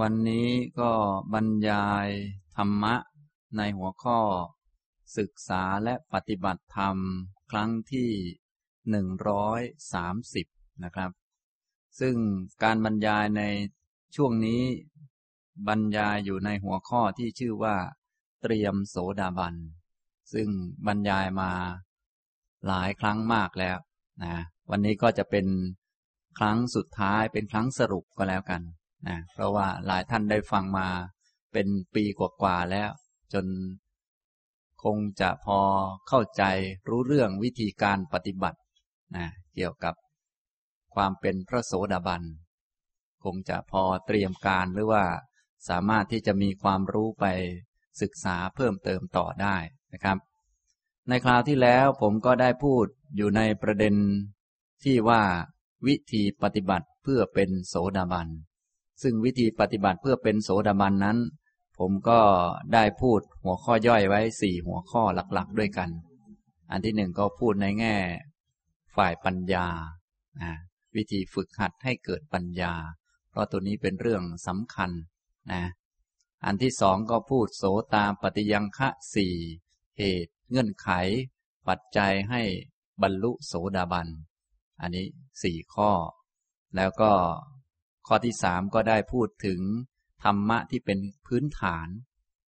วันนี้ก็บรรยายธรรมะในหัวข้อ ศึกษาและปฏิบัติธรรมครั้งที่หนึ่งร้อยสามสิบนะครับ ซึ่งการบรรยายในช่วงนี้ บรรยายอยู่ในหัวข้อที่ชื่อว่า เตรียมโสดาบัน ซึ่งบรรยายมาหลายครั้งมากแล้วนะวันนี้ก็จะเป็นครั้งสุดท้ายเป็นครั้งสรุปก็แล้วกัน นะเพราะว่าหลายท่านได้ฟังมาเป็นปีกว่าๆแล้ว จนคงจะพอเข้าใจรู้เรื่องวิธีการปฏิบัตินะเกี่ยวกับความเป็นพระโสดาบัน คงจะพอเตรียมการหรือว่าสามารถที่จะมีความรู้ไปศึกษาเพิ่มเติมต่อได้นะครับ ในคราวที่แล้วผมก็ได้พูดอยู่ในประเด็นที่ว่าวิธีปฏิบัติเพื่อเป็นโสดาบัน ซึ่งวิธีปฏิบัติเพื่อเป็นโสดาบันนั้น ผมก็ได้พูดหัวข้อย่อยไว้สี่หัวข้อหลักๆด้วยกัน อันที่หนึ่งก็พูดในแง่ ฝ่ายปัญญา วิธีฝึกหัดให้เกิดปัญญา เพราะตัวนี้เป็นเรื่องสำคัญนะอันที่สองก็พูดโสตามปฏิยังคะสี่เหตุเงื่อนไข ปัจจัยให้บรรลุโสดาบัน อันนี้สี่ข้อ แล้วก็ ข้อที่สามก็ได้พูดถึง ธรรมะที่เป็นพื้นฐาน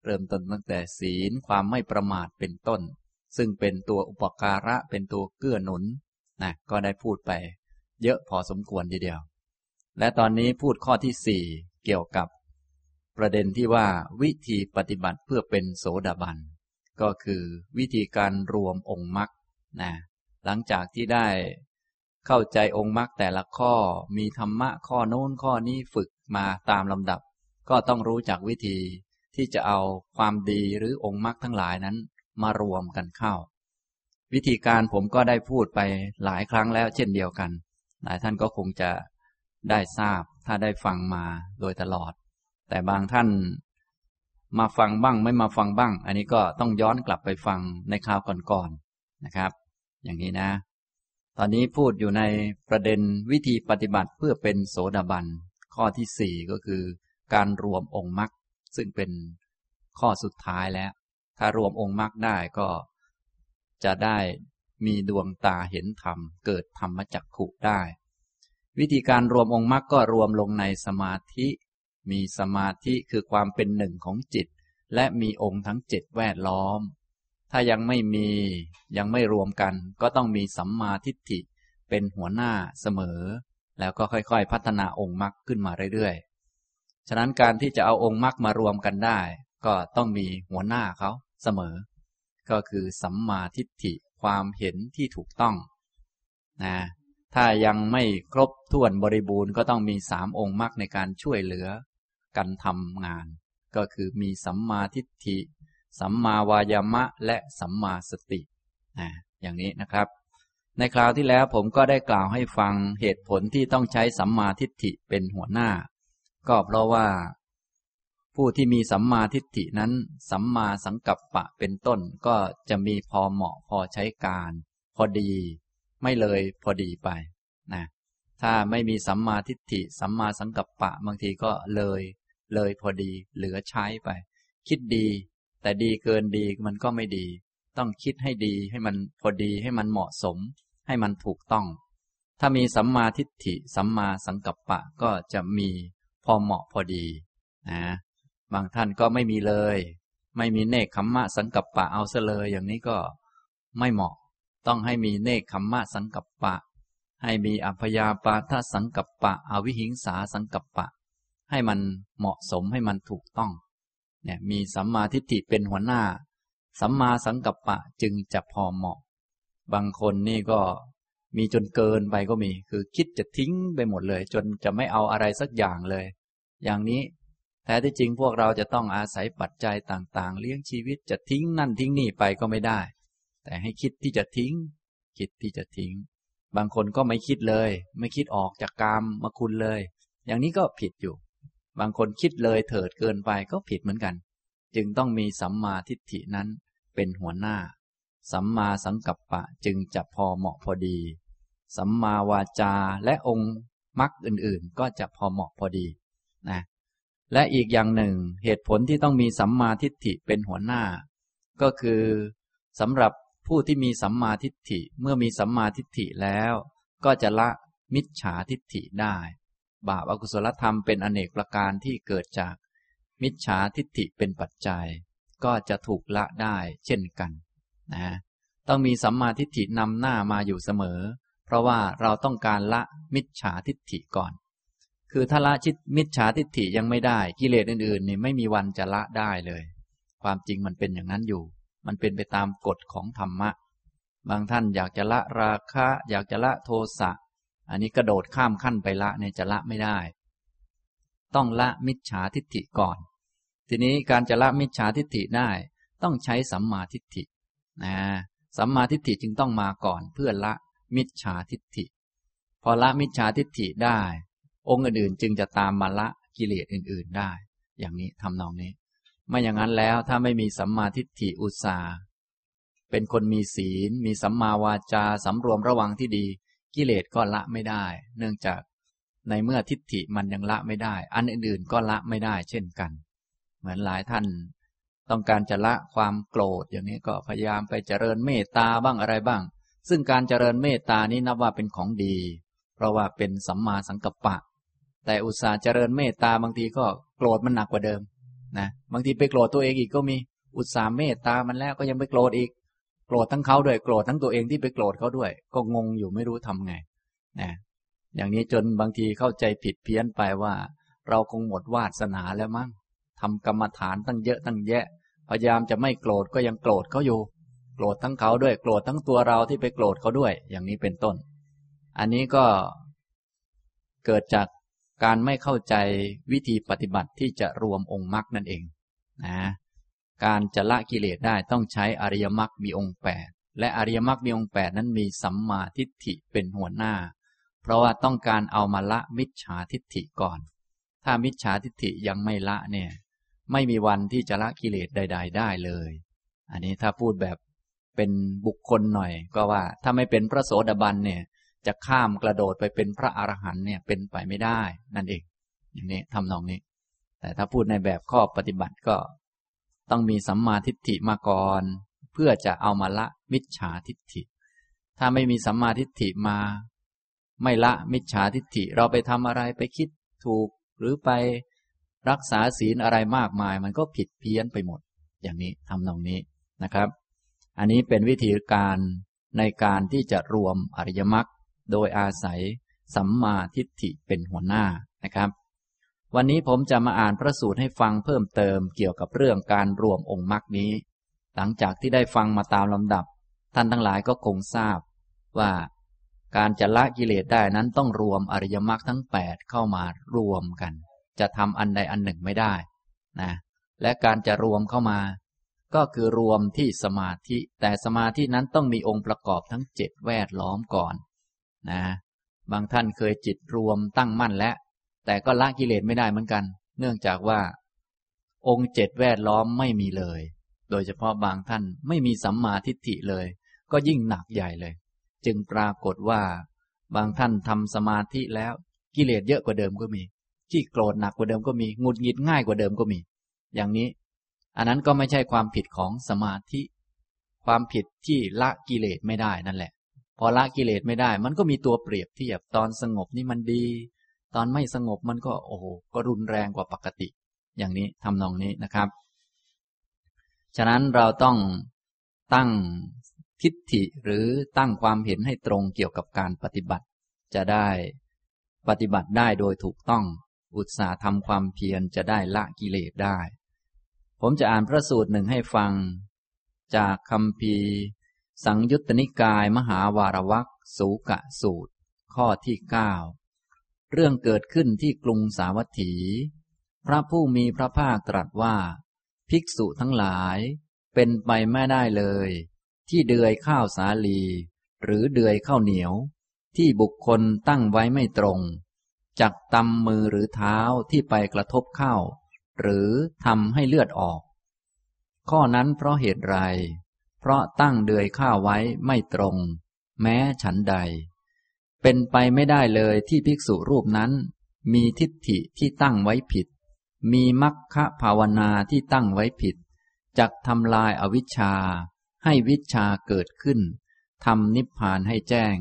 เริ่มต้นตั้งแต่ศีลความไม่ประมาทเป็นต้น ซึ่งเป็นตัวอุปการะเป็นตัวเกื้อหนุนนะก็ได้พูดไป เยอะพอสมควรทีเดียว และตอนนี้พูดข้อที่สี่เกี่ยวกับ ประเด็นที่ว่าวิธีปฏิบัติเพื่อเป็นโสดาบัน ก็คือวิธีการรวมองค์มรรคนะหลังจากที่ได้ เข้าใจองค์มรรคแต่ละข้อ มีธรรมะข้อโน้นข้อนี้ฝึกมาตามลำดับ ก็ต้องรู้จักวิธีที่จะเอาความดีหรือองค์มรรคทั้งหลายนั้นมารวมกันเข้า วิธีการผมก็ได้พูดไปหลายครั้งแล้วเช่นเดียวกัน หลายท่านก็คงจะได้ทราบถ้าได้ฟังมาโดยตลอด แต่บางท่านมาฟังบ้างไม่มาฟังบ้าง อันนี้ก็ต้องย้อนกลับไปฟังในคราวก่อนๆนะครับ อย่างนี้นะ ตอนนี้พูดอยู่ในประเด็นวิธีปฏิบัติเพื่อเป็นโสดาบัน ข้อที่สี่ก็คือ การรวมองค์มรรคซึ่งเป็นข้อสุดท้ายแล้ว ถ้ารวมองค์มรรคได้ก็จะได้มีดวงตาเห็นธรรม เกิดธรรมจักขุได้ วิธีการรวมองค์มรรคก็รวมลงในสมาธิ มีสมาธิคือความเป็นหนึ่งของจิต และมีองค์ทั้งเจ็ดแวดล้อม ถ้ายังไม่มียังไม่รวมกัน ก็ต้องมีสัมมาทิฏฐิเป็นหัวหน้าเสมอ แล้วก็ค่อยๆ พัฒนาองค์มรรคขึ้นมาเรื่อยๆ ฉะนั้นการที่จะเอาองค์มรรคมารวมกันได้ ก็ต้องมีหัวหน้าเขาเสมอ ก็คือสัมมาทิฏฐิความเห็นที่ถูกต้องนะถ้ายังไม่ครบถ้วนบริบูรณ์ก็ต้องมีสามองค์มรรคในการช่วยเหลือ กันทำงาน ก็คือมีสัมมาทิฏฐิ สัมมาวายามะและสัมมาสตินะอย่างนี้นะครับ ในคราวที่แล้วผมก็ได้กล่าวให้ฟังเหตุผลที่ต้องใช้สัมมาทิฏฐิเป็นหัวหน้า ก็เพราะว่า ผู้ที่มีสัมมาทิฏฐินั้น สัมมาสังกัปปะเป็นต้นก็จะมีพอเหมาะพอใช้การ พอดี ไม่เลยพอดีไปนะถ้าไม่มีสัมมาทิฏฐิ สัมมาสังกัปปะ บางทีก็เลย เลยพอดี เหลือใช้ไป คิดดี แต่ดีเกินดีมันก็ไม่ดี ต้องคิดให้ดีให้มันพอดีให้มันเหมาะสม ให้มันถูกต้อง ถ้ามีสัมมาทิฏฐิ สัมมาสังกัปปะก็จะมีพอเหมาะพอดีนะบางท่านก็ไม่มีเลย ไม่มีเนคขมมะสังกัปปะเอาซะเลยอย่างนี้ก็ไม่เหมาะ ต้องให้มีเนคขมมะสังกัปปะ ให้มีอัพยาปาทสังกัปปะ อวิหิงสาสังกัปปะ ให้มันเหมาะสมให้มันถูกต้อง เนี่ยมีสัมมาทิฏฐิเป็นหัวหน้า สัมมาสังกัปปะจึงจะพอเหมาะ บางคนนี่ก็มีจนเกินไปก็มี คือคิดจะทิ้งไปหมดเลย จนจะไม่เอาอะไรสักอย่างเลย อย่างนี้แท้ที่จริงพวกเราจะต้องอาศัยปัจจัยต่างๆ เลี้ยงชีวิตจะทิ้งนั่นทิ้งนี่ไปก็ไม่ได้ แต่ให้คิดที่จะทิ้ง คิดที่จะทิ้ง บางคนก็ไม่คิดเลย ไม่คิดออกจากกามมาคุณเลย อย่างนี้ก็ผิดอยู่ บางคนคิดเลยเถิดเกินไปก็ผิดเหมือนกัน จึงต้องมีสัมมาทิฏฐินั้นเป็นหัวหน้า สัมมาสังกัปปะจึงจะพอเหมาะพอดี สัมมาวาจาและองค์มรรคอื่นๆ ก็จะพอเหมาะพอดีนะและอีกอย่างหนึ่งเหตุผลที่ต้องมีสัมมาทิฏฐิเป็นหัวหน้า ก็คือสำหรับผู้ที่มีสัมมาทิฏฐิเมื่อมีสัมมาทิฏฐิแล้ว ก็จะละมิจฉาทิฏฐิได้ บาปอกุศลธรรมเป็นอเนกประการที่เกิดจากมิจฉาทิฏฐิเป็นปัจจัย ก็จะถูกละได้เช่นกันนะต้องมีสัมมาทิฏฐินำหน้ามาอยู่เสมอ เพราะว่าเราต้องการละมิจฉาทิฏฐิก่อน คือถ้าละชิดมิจฉาทิฏฐิยังไม่ได้กิเลสอื่นๆนี่ไม่มีวันจะละได้เลย ความจริงมันเป็นอย่างนั้นอยู่ มันเป็นไปตามกฎของธรรมะ บางท่านอยากจะละราคะ อยากจะละโทสะ อันนี้กระโดดข้ามขั้นไปละเนี่ยจะละไม่ได้ ต้องละมิจฉาทิฏฐิก่อน ทีนี้การจะละมิจฉาทิฏฐิได้ต้องใช้สัมมาทิฏฐินะสัมมาทิฏฐิจึงต้องมาก่อนเพื่อละมิจฉาทิฏฐิ พอละมิจฉาทิฏฐิได้ องค์อื่นๆจึงจะตามมาละกิเลสอื่น ๆได้ อย่างนี้ทำนองนี้ ไม่อย่างนั้นแล้วถ้าไม่มีสัมมาทิฏฐิอุตสาเป็นคนมีศีล มีสัมมาวาจาสำรวมระวังที่ดี กิเลสก็ละไม่ได้ เนื่องจากในเมื่อทิฏฐิมันยังละไม่ได้ อันอื่นๆก็ละไม่ได้เช่นกัน เหมือนหลายท่าน ต้องการจะละความโกรธอย่างนี้ก็พยายามไปเจริญเมตตาบ้างอะไรบ้าง ซึ่งการเจริญเมตตานี้นับว่าเป็นของดี เพราะว่าเป็นสัมมาสังกัปปะ แต่อุตสาห์เจริญเมตตาบางทีก็โกรธมันหนักกว่าเดิมนะบางทีไปโกรธตัวเองอีกก็มีอุตสาห์เมตตามันแล้วก็ยังไปโกรธอีกโก รธทั้งเขาด้วยโกรธทั้งตัวเองที่ไปโกรธเขาด้วย ก็งงอยู่ไม่รู้ทำไงนะอย่างนี้จนบางทีเข้าใจผิดเพี้ยนไปว่า เราคงหมดวาสนาแล้วมั้งทำกรรมฐานตั้งเยอะตั้งแยะ พยายามจะไม่โกรธก็ยังโกรธเขาอยู่ โกรธทั้งเขาด้วยโกรธทั้งตัวเราที่ไปโกรธเขาด้วย อย่างนี้เป็นต้น อันนี้ก็เกิดจากการไม่เข้าใจวิธีปฏิบัติที่จะรวมองค์มรรคนั่นเองนะ การจะละกิเลสได้ต้องใช้อริยมรรคมีองค์แปดและอริยมรรคมีองค์แปดนั้นมีสัมมาทิฏฐิเป็นหัวหน้า เพราะว่าต้องการเอามาละมิจฉาทิฏฐิก่อน ถ้ามิจฉาทิฏฐิยังไม่ละเนี่ย ไม่มีวันที่จะละกิเลสใด ๆ ได้เลย อันนี้ถ้าพูดแบบเป็นบุคคลหน่อย ก็ว่าถ้าไม่เป็นพระโสดาบันเนี่ย จะข้ามกระโดดไปเป็นพระอรหันเนี่ยเป็นไปไม่ได้ นั่นเองอย่างนี้ทำนองนี้ แต่ถ้าพูดในแบบข้อปฏิบัติก็ ต้องมีสัมมาทิฏฐิมาก่อน เพื่อจะเอามาละมิจฉาทิฏฐิ ถ้าไม่มีสัมมาทิฏฐิมา ไม่ละมิจฉาทิฏฐิเราไปทำอะไรไปคิดถูก หรือไปรักษาศีลอะไรมากมาย มันก็ผิดเพี้ยนไปหมด อย่างนี้ทำนองนี้นะครับ อันนี้เป็นวิธีการในการที่จะรวมอริยมรรคโดยอาศัยสัมมาทิฏฐิเป็นหัวหน้านะครับ วันนี้ผมจะมาอ่านพระสูตรให้ฟังเพิ่มเติมเกี่ยวกับเรื่องการรวมองค์มรรคนี้ หลังจากที่ได้ฟังมาตามลำดับ ท่านทั้งหลายก็คงทราบ ว่าการจะละกิเลสได้นั้นต้องรวมอริยมรรคทั้งแปดเข้ามารวมกัน จะทำอันใดอันหนึ่งไม่ได้นะและการจะรวมเข้ามา ก็คือรวมที่สมาธิ แต่สมาธินั้นต้องมีองค์ประกอบทั้งเจ็ดแวดล้อมก่อนนะบางท่านเคยจิตรวมตั้งมั่นแล้ว แต่ก็ละกิเลสไม่ได้เหมือนกัน เนื่องจากว่า องค์เจ็ดแวดล้อมไม่มีเลย โดยเฉพาะบางท่านไม่มีสัมมาทิฏฐิเลย ก็ยิ่งหนักใหญ่เลย จึงปรากฏว่า บางท่านทำสมาธิแล้ว กิเลสเยอะกว่าเดิมก็มีที่โกรธหนักกว่าเดิมก็มีงุดหงิดง่ายกว่าเดิมก็มี อย่างนี้ อันนั้นก็ไม่ใช่ความผิดของสมาธิ ความผิดที่ละกิเลสไม่ได้นั่นแหละ พอละกิเลสไม่ได้ มันก็มีตัวเปรียบเทียบตอนสงบนี่มันดี ตอนไม่สงบมันก็โอ้โหก็รุนแรงกว่าปกติ อย่างนี้ทำนองนี้นะครับ ฉะนั้นเราต้องตั้งทิฏฐิหรือตั้งความเห็นให้ตรงเกี่ยวกับการปฏิบัติ จะได้ปฏิบัติได้โดยถูกต้อง อุตสาห์ทำความเพียรจะได้ละกิเลสได้ ผมจะอ่านพระสูตรหนึ่งให้ฟัง จากคำพีสังยุตตนิกายมหาวารวักสูกะสูตร ข้อที่เก้า เรื่องเกิดขึ้นที่กรุงสาวัตถี พระผู้มีพระภาคตรัสว่า ภิกษุทั้งหลาย เป็นไปไม่ได้เลย ที่เดือยข้าวสาลี หรือเดือยข้าวเหนียว ที่บุคคลตั้งไว้ไม่ตรง จักตำมือหรือเท้าที่ไปกระทบเข้า หรือทำให้เลือดออก ข้อนั้นเพราะเหตุไร เพราะตั้งเดือยข้าวไว้ไม่ตรง แม้ฉันใด เป็นไปไม่ได้เลยที่ภิกษุรูปนั้น มีทิฏฐิที่ตั้งไว้ผิด มีมัคคะภาวนาที่ตั้งไว้ผิดจักทำลายอวิชชา ให้วิชาเกิดขึ้นทำนิพพานให้แจ้ง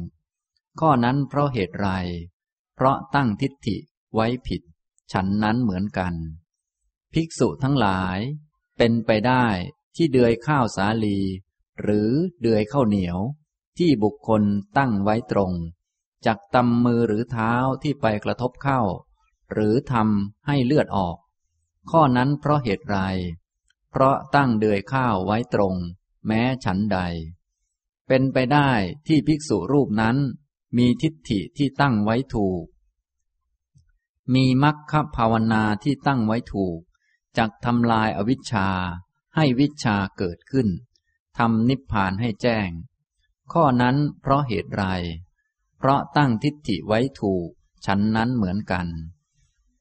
ข้อนั้นเพราะเหตุไร เพราะตั้งทิฏฐิไว้ผิด ฉันนั้นเหมือนกัน ภิกษุทั้งหลาย เป็นไปได้ที่เดือยข้าวสาลี หรือเดือยข้าวเหนียว ที่บุคคลตั้งไว้ตรง จักตำมือหรือเท้าที่ไปกระทบเข้า หรือทำให้เลือดออก ข้อนั้นเพราะเหตุไร เพราะตั้งเดือยข้าวไว้ตรง แม้ฉันใด เป็นไปได้ที่ภิกษุรูปนั้น มีทิฏฐิที่ตั้งไว้ถูก มีมัคคภาวนาที่ตั้งไว้ถูกจักทำลายอวิชชา ให้วิชาเกิดขึ้นทำนิพพานให้แจ้ง ข้อนั้นเพราะเหตุไร เพราะตั้งทิฏฐิไว้ถูก ฉันนั้นเหมือนกัน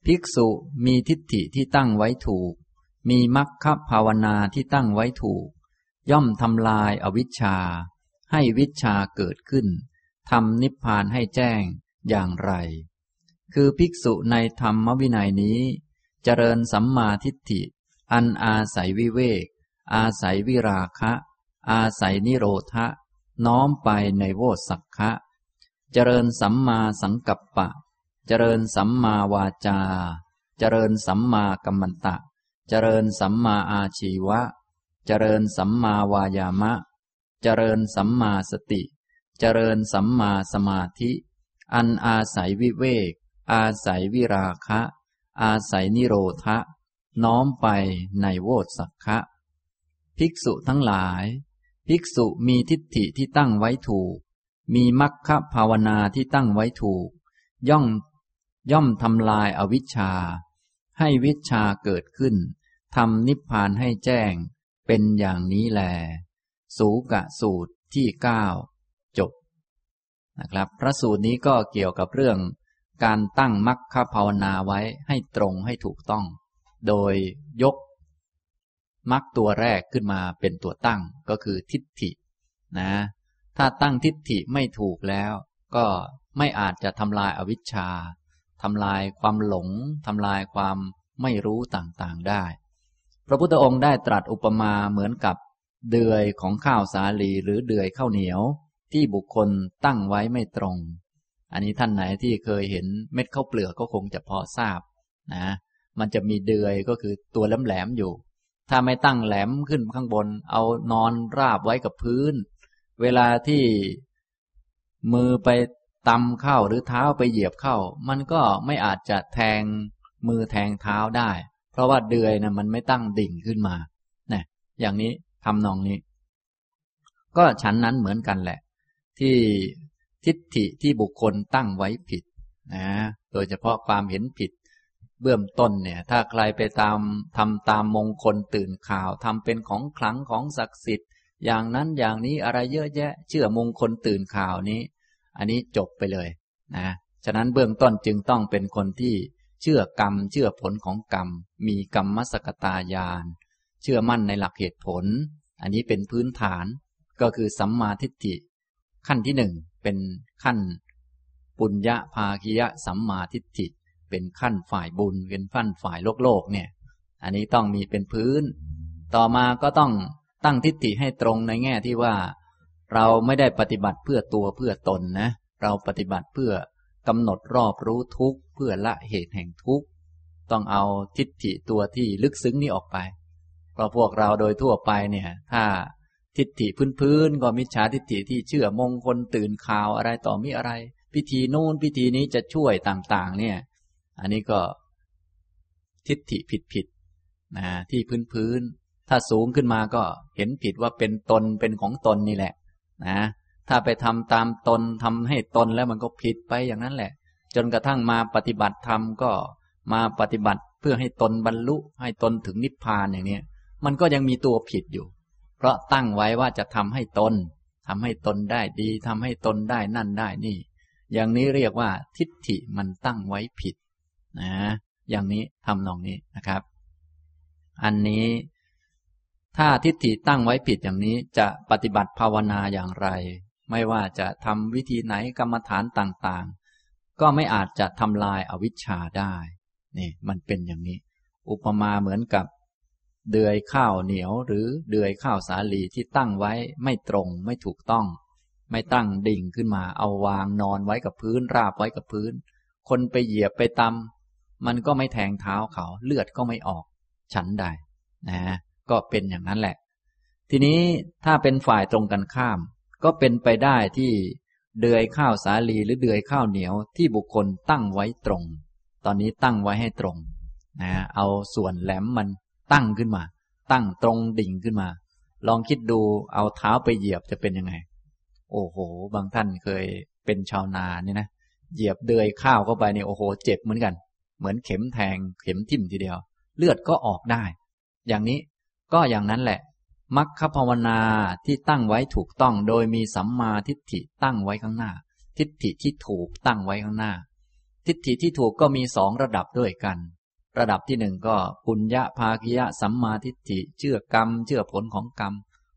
ภิกษุมีทิฏฐิที่ตั้งไว้ถูก มีมัคคภาวนาที่ตั้งไว้ถูก ย่อมทำลายอวิชชา ให้วิชาเกิดขึ้นทำนิพพานให้แจ้งอย่างไร คือภิกษุในธรรมวินัยนี้ เจริญสัมมาทิฏฐิ อันอาศัยวิเวก อาศัยวิราคะ อาศัยนิโรธะ น้อมไปในโวสักคะ เจริญสัมมาสังกัปปะ เจริญสัมมาวาจา เจริญสัมมากัมมันตะ เจริญสัมมาอาชีวะ เจริญสัมมาวายามะ เจริญสัมมาสติ เจริญสัมมาสมาธิ อันอาศัยวิเวก อาศัยวิราคะ อาศัยนิโรธะ น้อมไปในโวสักคะภิกษุทั้งหลาย ภิกษุมีทิฏฐิที่ตั้งไว้ถูก มีมัคคภาวนาที่ตั้งไว้ถูก ย่อม ย่อมทำลายอวิชชา ให้วิชาเกิดขึ้นทำนิพพานให้แจ้ง เป็นอย่างนี้แล สูกะสูตรที่เก้าจบนะครับ พระสูตรนี้ก็เกี่ยวกับเรื่อง การตั้งมัคคภาวนาไว้ให้ตรงให้ถูกต้อง โดยยกมัคตัวแรกขึ้นมาเป็นตัวตั้งก็คือทิฏฐินะ ถ้าตั้งทิฏฐิไม่ถูกแล้ว ก็ไม่อาจจะทำลายอวิชชาทำลายความหลงทำลายความไม่รู้ต่างๆได้ พระพุทธองค์ได้ตรัสอุปมาเหมือนกับ เดือยของข้าวสาลีหรือเดือยข้าวเหนียว ที่บุคคลตั้งไว้ไม่ตรง อันนี้ท่านไหนที่เคยเห็นเม็ดข้าวเปลือกก็คงจะพอทราบนะ มันจะมีเดือยก็คือตัวแหลมๆอยู่ ถ้าไม่ตั้งแหลมขึ้นข้างบน เอานอนราบไว้กับพื้น เวลาที่มือไปตำเข้าหรือเท้าไปเหยียบเข้า มันก็ไม่อาจจะแทงมือแทงเท้าได้ เพราะว่าเดือยนะมันไม่ตั้งดิ่งขึ้นมาเนี่ยอย่างนี้ทำนองนี้ ก็ฉันนั้นเหมือนกันแหละ ที่ทิฏฐิที่บุคคลตั้งไว้ผิดนะโดยเฉพาะความเห็นผิด เบื้องต้นเนี่ย ถ้าใครไปตามทำตามมงคลตื่นข่าวทำเป็นของขลังของศักดิ์สิทธิ์ อย่างนั้นอย่างนี้อะไรเยอะแยะ เชื่อมงคลตื่นข่าวนี้ อันนี้จบไปเลยนะฉะนั้นเบื้องต้นจึงต้องเป็นคนที่เชื่อกรรม เชื่อผลของกรรม มีกรรมมสกตายาน เชื่อมั่นในหลักเหตุผล อันนี้เป็นพื้นฐานก็คือสัมมาทิฏฐิ ขั้นที่หนึ่งเป็นขั้น ปุญญาภาคิยะสัมมาทิฏฐิ เป็นขั้นฝ่ายบุญเป็นขั้นฝ่ายโลกโลกเนี่ย อันนี้ต้องมีเป็นพื้น ต่อมาก็ต้อง ตั้งทิฏฐิให้ตรงในแง่ที่ว่า เราไม่ได้ปฏิบัติเพื่อตัวเพื่อตนนะ เราปฏิบัติเพื่อกำหนดรอบรู้ทุกข์เพื่อละเหตุแห่งทุกข์ต้องเอาทิฏฐิตัวที่ลึกซึ้งนี้ออกไป เพราะพวกเราโดยทั่วไปเนี่ย ถ้าทิฏฐิพื้นๆก็มิจฉาทิฏฐิที่เชื่อมงคลตื่นข่าวอะไรต่อมีอะไร พิธีนู่นพิธีนี้จะช่วยต่างๆ เนี่ย อันนี้ก็ทิฏฐิผิดๆนะที่พื้น ถ้าสูงขึ้นมาก็เห็นผิดว่าเป็นตนเป็นของตนนี่แหละ นะ ถ้าไปทำตามตนทำให้ตนแล้วมันก็ผิดไปอย่างนั้นแหละ จนกระทั่งมาปฏิบัติธรรมก็มาปฏิบัติเพื่อให้ตนบรรลุ ให้ตนถึงนิพพานอย่างนี้มันก็ยังมีตัวผิดอยู่ เพราะตั้งไว้ว่าจะทำให้ตนทำให้ตนได้ดีทำให้ตนได้นั่นได้นี่ อย่างนี้เรียกว่าทิฏฐิมันตั้งไว้ผิด นะ อย่างนี้ทำนองนี้นะครับ อันนี้ ถ้าทิฏฐิตั้งไว้ผิดอย่างนี้จะปฏิบัติภาวนาอย่างไร ไม่ว่าจะทำวิธีไหนกรรมฐานต่างๆ ก็ไม่อาจจะทำลายอาวิชชาได้นี่มันเป็นอย่างนี้ อุปมาเหมือนกับ เดือยข้าวเหนียว หรือเดือยข้าวสาลีที่ตั้งไว้ไม่ตรงไม่ถูกต้อง ไม่ตั้งดิ่งขึ้นมาเอาวางนอนไว้กับพื้นราบไว้กับพื้น คนไปเหยียบไปตำมันก็ไม่แทงเท้าเขาเลือดก็ไม่ออก ฉันใดนะ ก็เป็นอย่างนั้นแหละ ทีนี้ถ้าเป็นฝ่ายตรงกันข้าม ก็เป็นไปได้ที่เดือยข้าวสาลีหรือเดือยข้าวเหนียวที่บุคคลตั้งไว้ตรง ตอนนี้ตั้งไว้ให้ตรงนะเอาส่วนแหลมมันตั้งขึ้นมา ตั้งตรงดิ่งขึ้นมา ลองคิดดูเอาเท้าไปเหยียบจะเป็นยังไง โอ้โห บางท่านเคยเป็นชาวนาเนี่ยนะเหยียบเดือยข้าวเข้าไปเนี่ยโอ้โห เจ็บเหมือนกัน เหมือนเข็มแทงเข็มทิ่มทีเดียว เลือดก็ออกได้ อย่างนี้ ก็อย่างนั้นแหละมัคคภาวนาที่ตั้งไว้ถูกต้องโดยมีสัมมาทิฏฐิตั้งไว้ข้างหน้า ทิฏฐิที่ถูกตั้งไว้ข้างหน้า ทิฏฐิที่ถูกก็มีสองระดับด้วยกัน ระดับที่หนึ่งก็ปุญญาภาคิยะสัมมาทิฏฐิเชื่อกรรม เชื่อผลของกรรม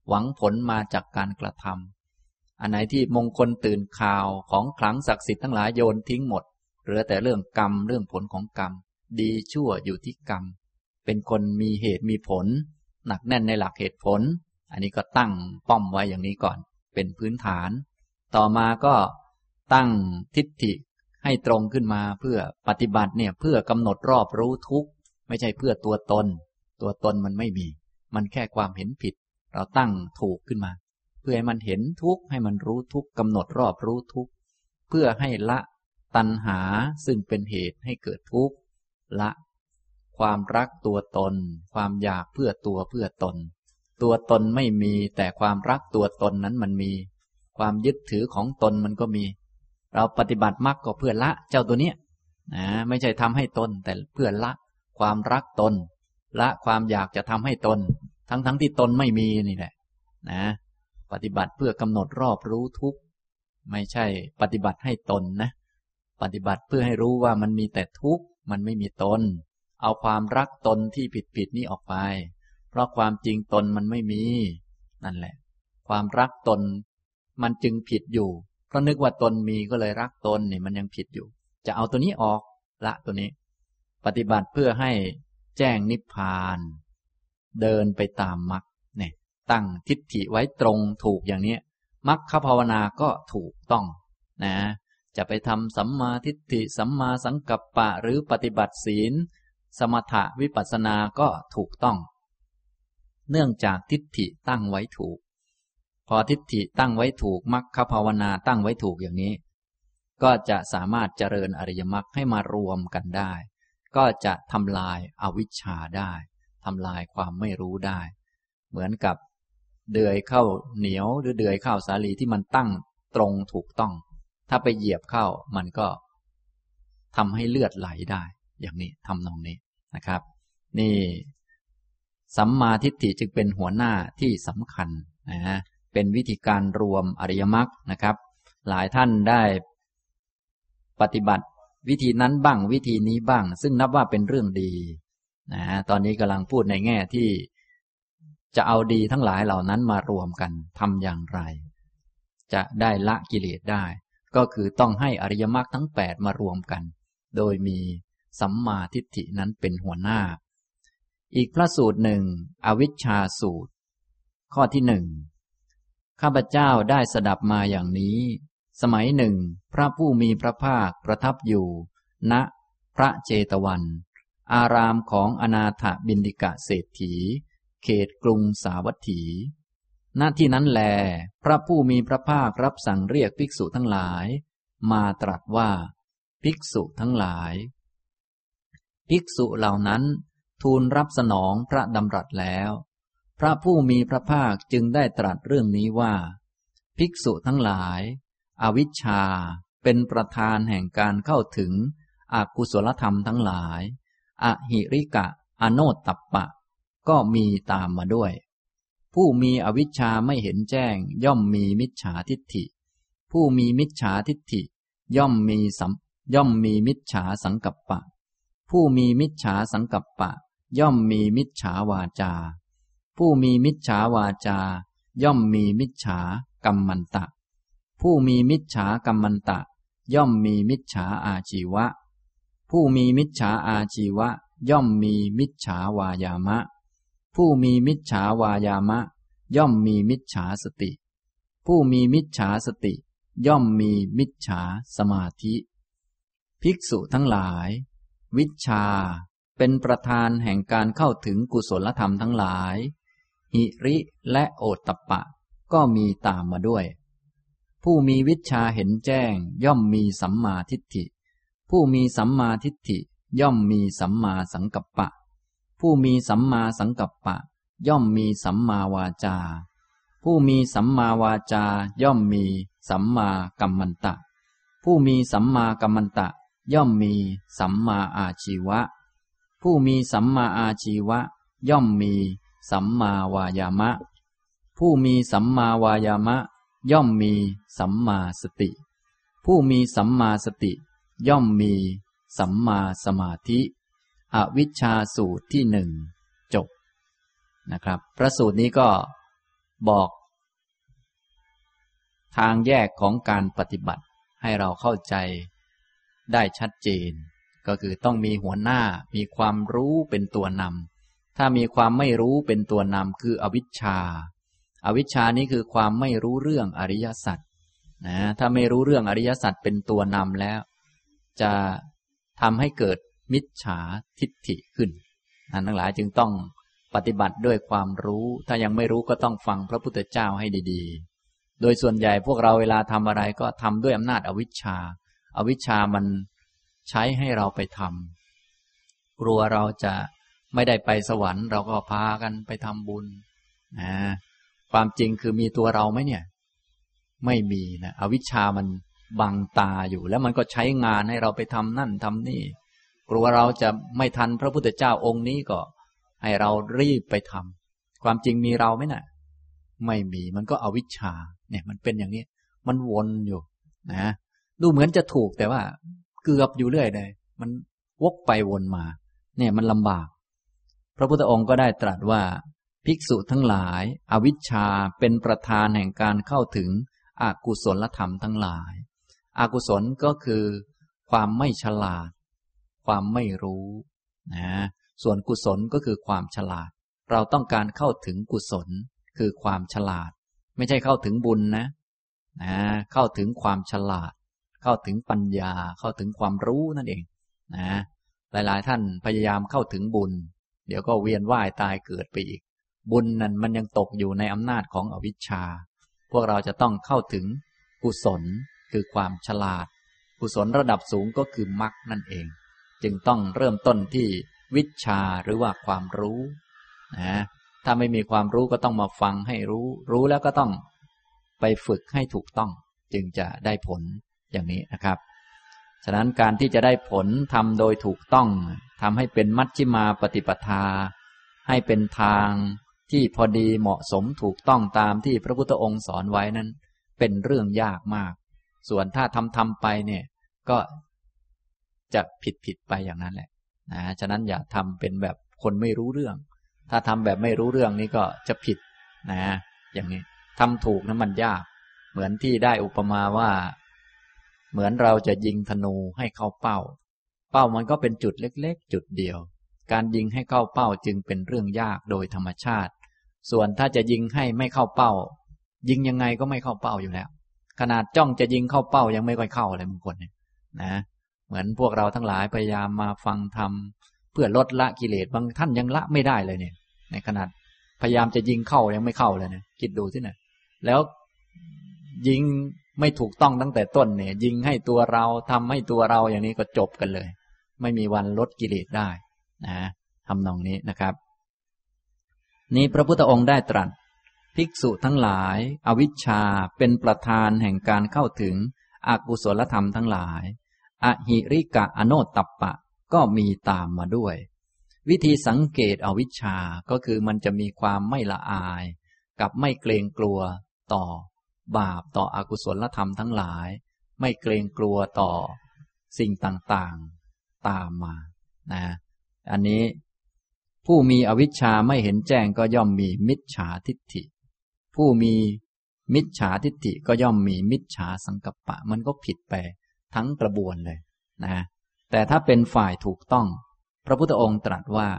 หวังผลมาจากการกระทำอันไหนที่มงคลตื่นข่าวของขลังศักดิ์สิทธิ์ทั้งหลายโยนทิ้งหมดเหลือแต่เรื่องกรรมเรื่องผลของกรรม ดีชั่วอยู่ที่กรรม เป็นคนมีเหตุมีผล หนักแน่นในหลักเหตุผล อันนี้ก็ตั้งป้อมไว้อย่างนี้ก่อน เป็นพื้นฐาน ต่อมาก็ตั้งทิฏฐิให้ตรงขึ้นมาเพื่อปฏิบัติเนี่ยเพื่อกำหนดรอบรู้ทุกไม่ใช่เพื่อตัวตน ตัวตนมันไม่มี มันแค่ความเห็นผิด เราตั้งถูกขึ้นมา เพื่อให้มันเห็นทุกให้มันรู้ทุกกำหนดรอบรู้ทุกเพื่อให้ละตัณหาซึ่งเป็นเหตุให้เกิดทุกข์ละ ความรักตัวตน ความอยากเพื่อตัวเพื่อตน ตัวตนไม่มีแต่ความรักตัวตนนั้นมันมี ความยึดถือของตนมันก็มี เราปฏิบัติมรรคก็เพื่อละเจ้าตัวเนี้ยนะไม่ใช่ทำให้ตนแต่เพื่อละ ความรักตน ละความอยากจะทำให้ตน ทั้งทั้งที่ตนไม่มีนี่แหละ นะ ปฏิบัติเพื่อกำหนดรอบรู้ทุกไม่ใช่ปฏิบัติให้ตนนะ ปฏิบัติเพื่อให้รู้ว่ามันมีแต่ทุกข์มันไม่มีตน เอาความรักตนที่ผิดผิดนี้ออกไป เพราะความจริงตนมันไม่มี นั่นแหละ ความรักตน มันจึงผิดอยู่ เพราะนึกว่าตนมีก็เลยรักตนนี่มันยังผิดอยู่ จะเอาตัวนี้ออกละตัวนี้ ปฏิบัติเพื่อให้แจ้งนิพพาน เดินไปตามมรรคเนี่ยตั้งทิฏฐิไว้ตรงถูกอย่างนี้มรรคภาวนาก็ถูกต้องนะจะไปทำสัมมาทิฏฐิสัมมาสังกัปปะหรือปฏิบัติศีล สมถะวิปัสสนาก็ถูกต้อง เนื่องจากทิฏฐิตั้งไว้ถูก พอทิฏฐิตั้งไว้ถูกมรรคภาวนาตั้งไว้ถูกอย่างนี้ ก็จะสามารถเจริญอริยมรรคให้มารวมกันได้ ก็จะทำลายอาวิชชาได้ทำลายความไม่รู้ได้ เหมือนกับเดือยเข้าเหนียวหรือเดือยเข้าสาลีที่มันตั้งตรงถูกต้อง ถ้าไปเหยียบเข้ามันก็ทำให้เลือดไหลได้ อย่างนี้ทำนองนี้ นะครับ นี่สัมมาทิฏฐิจึงเป็นหัวหน้าที่สำคัญนะฮะเป็นวิธีการรวมอริยมรรคนะครับ หลายท่านได้ปฏิบัติวิธีนั้นบ้างวิธีนี้บ้าง ซึ่งนับว่าเป็นเรื่องดีนะตอนนี้กำลังพูดในแง่ที่จะเอาดีทั้งหลายเหล่านั้นมารวมกันทำอย่างไร จะได้ละกิเลสได้ ก็คือต้องให้อริยมรรคทั้งแปดมารวมกัน โดยมี สัมมาทิฏฐินั้นเป็นหัวหน้า อีกพระสูตรหนึ่ง อวิชชาสูตร ข้อที่หนึ่งข้าพเจ้าได้สดับมาอย่างนี้ สมัยหนึ่ง พระผู้มีพระภาคประทับอยู่ณพระเจตวัน อารามของอนาถบินดิกะเศรษฐี เขตกรุงสาวัตถี ณ ที่นั้นแล พระผู้มีพระภาครับสั่งเรียกภิกษุทั้งหลาย มาตรัสว่า ภิกษุทั้งหลาย ภิกษุเหล่านั้น ทูลรับสนองพระดำรัสแล้ว พระผู้มีพระภาคจึงได้ตรัสเรื่องนี้ว่า ภิกษุทั้งหลาย อวิชชาเป็นประธานแห่งการเข้าถึงอกุศลธรรมทั้งหลาย อหิริกะ อโนตตัปปะ ก็มีตามมาด้วย ผู้มีอวิชชาไม่เห็นแจ้ง ย่อมมีมิจฉาทิฏฐิ ผู้มีมิจฉาทิฏฐิ ย่อมมีสัมย่อมมีมิจฉาสังกัปปะ ผู้มีมิจฉาสังกัปปะ ย่อมมีมิจฉาวาจา ผู้มีมิจฉาวาจา ย่อมมีมิจฉากรรมันตะ ผู้มีมิจฉากรรมันตะ ย่อมมีมิจฉาอาชีวะ ผู้มีมิจฉาอาชีวะ ย่อมมีมิจฉาวายามะ ผู้มีมิจฉาวายามะ ย่อมมีมิจฉาสติ ผู้มีมิจฉาสติ ย่อมมีมิจฉาสมาธิ ภิกษุทั้งหลาย วิชา เป็นประธานแห่งการเข้าถึงกุศลธรรมทั้งหลาย หิริและโอตตะปะ ก็มีตามมาด้วย ผู้มีวิชาเห็นแจ้ง ย่อมมีสัมมาทิฏฐิ ผู้มีสัมมาทิฏฐิ ย่อมมีสัมมาสังกัปปะ ผู้มีสัมมาสังกัปปะ ย่อมมีสัมมาวาจา ผู้มีสัมมาวาจา ย่อมมีสัมมากัมมันตะ ผู้มีสัมมากัมมันตะ ย่อมมีสัมมาอาชีวะ ผู้มีสัมมาอาชีวะ ย่อมมีสัมมาวายามะ ผู้มีสัมมาวายามะ ย่อมมีสัมมาสติ ผู้มีสัมมาสติ ย่อมมีสัมมาสมาธิ อวิชชาสูตรที่หนึ่งจบนะครับ พระสูตรนี้ก็บอก ทางแยกของการปฏิบัติให้เราเข้าใจ ได้ชัดเจน ก็คือต้องมีหัวหน้ามีความรู้เป็นตัวนำถ้ามีความไม่รู้เป็นตัวนำคืออวิชชาอวิชชานี้คือความไม่รู้เรื่องอริยสัจนะถ้าไม่รู้เรื่องอริยสัจเป็นตัวนำแล้ว จะทำให้เกิดมิจฉาทิฏฐิขึ้นนั่นทั้งหลายจึงต้องปฏิบัติด้วยความรู้ ถ้ายังไม่รู้ก็ต้องฟังพระพุทธเจ้าให้ดี ๆ โดยส่วนใหญ่พวกเราเวลาทำอะไรก็ทำด้วยอำนาจอวิชชา อวิชชามันใช้ให้เราไปทำกลัวเราจะไม่ได้ไปสวรรค์เราก็พากันไปทำบุญนะความจริงคือมีตัวเราไหมเนี่ย ไม่มีนะอวิชชามันบังตาอยู่ แล้วมันก็ใช้งานให้เราไปทำนั่นทำนี่ กลัวเราจะไม่ทันพระพุทธเจ้าองค์นี้ก็ ให้เรารีบไปทำความจริงมีเราไหมนะ่ะ ไม่มีมันก็อวิชชา เนี่ย มันเป็นอย่างนี้ มันวนอยู่ นะ ดูเหมือนจะถูกแต่ว่า เกือบอยู่เรื่อยเลย มันวกไปวนมา เนี่ยมันลำบาก พระพุทธองค์ก็ได้ตรัสว่า ภิกษุทั้งหลาย อวิชชาเป็นประธานแห่งการเข้าถึงอกุศลธรรมทั้งหลายอกุศลก็คือ ความไม่ฉลาด ความไม่รู้นะส่วนกุศลก็คือความฉลาด เราต้องการเข้าถึงกุศลคือความฉลาด ไม่ใช่เข้าถึงบุญนะนะ เข้าถึงความฉลาด เข้าถึงปัญญาเข้าถึงความรู้นั่นเองนะหลายๆ ท่านพยายามเข้าถึงบุญ เดี๋ยวก็เวียนว่ายตายเกิดไปอีก บุญนั้นมันยังตกอยู่ในอำนาจของอวิชชา พวกเราจะต้องเข้าถึงกุศลคือความฉลาด กุศลระดับสูงก็คือมรรคนั่นเอง จึงต้องเริ่มต้นที่วิชาหรือว่าความรู้นะถ้าไม่มีความรู้ก็ต้องมาฟังให้รู้ รู้แล้วก็ต้องไปฝึกให้ถูกต้อง จึงจะได้ผล อย่างนี้นะครับ ฉะนั้นการที่จะได้ผลทำโดยถูกต้องทำให้เป็นมัชฌิมาปฏิปทา ให้เป็นทางที่พอดีเหมาะสมถูกต้องตามที่พระพุทธองค์สอนไว้นั้น เป็นเรื่องยากมาก ส่วนถ้าทำทำไปเนี่ยก็จะผิดผิดไปอย่างนั้นแหละนะฉะนั้นอย่าทำเป็นแบบคนไม่รู้เรื่อง ถ้าทำแบบไม่รู้เรื่องนี้ก็จะผิดนะ อย่างนี้ทำถูกนั้นมันยาก เหมือนที่ได้อุปมาว่า เหมือนเราจะยิงธนูให้เข้าเป้า เป้ามันก็เป็นจุดเล็กๆ จุดเดียว การยิงให้เข้าเป้าจึงเป็นเรื่องยากโดยธรรมชาติ ส่วนถ้าจะยิงให้ไม่เข้าเป้า ยิงยังไงก็ไม่เข้าเป้าอยู่แล้ว ขนาดจ้องจะยิงเข้าเป้ายังไม่ค่อยเข้าเลยบางคนเนี่ยนะเหมือนพวกเราทั้งหลายพยายามมาฟังธรรมเพื่อลดละกิเลสบางท่านยังละไม่ได้เลยเนี่ย ในขนาดพยายามจะยิงเข้ายังไม่เข้าเลยเนี่ยคิดดูสิเนี่ยแล้วยิง ไม่ถูกต้องตั้งแต่ต้นเนี่ย ยิงให้ตัวเราทำให้ตัวเราอย่างนี้ก็จบกันเลย ไม่มีวันลดกิเลสได้นะทำนองนี้นะครับ นี้พระพุทธองค์ได้ตรัส ภิกษุทั้งหลาย อวิชชาเป็นประธานแห่งการเข้าถึงอกุศลธรรมทั้งหลาย อหิริกะอโนตัปปะก็มีตามมาด้วย วิธีสังเกตอวิชชาก็คือมันจะมีความไม่ละอาย กับไม่เกรงกลัวต่อ บาปต่ออกุศลธรรมทั้งหลาย ไม่เกรงกลัวต่อสิ่งต่างๆตามมานะอันนี้ผู้มีอวิชชาไม่เห็นแจ้งก็ย่อมมีมิจฉาทิฏฐิ ผู้มีมิจฉาทิฏฐิก็ย่อมมีมิจฉาสังกัปปะ มันก็ผิดไปทั้งกระบวนเลยนะแต่ถ้าเป็นฝ่ายถูกต้อง พระพุทธองค์ตรัสว่า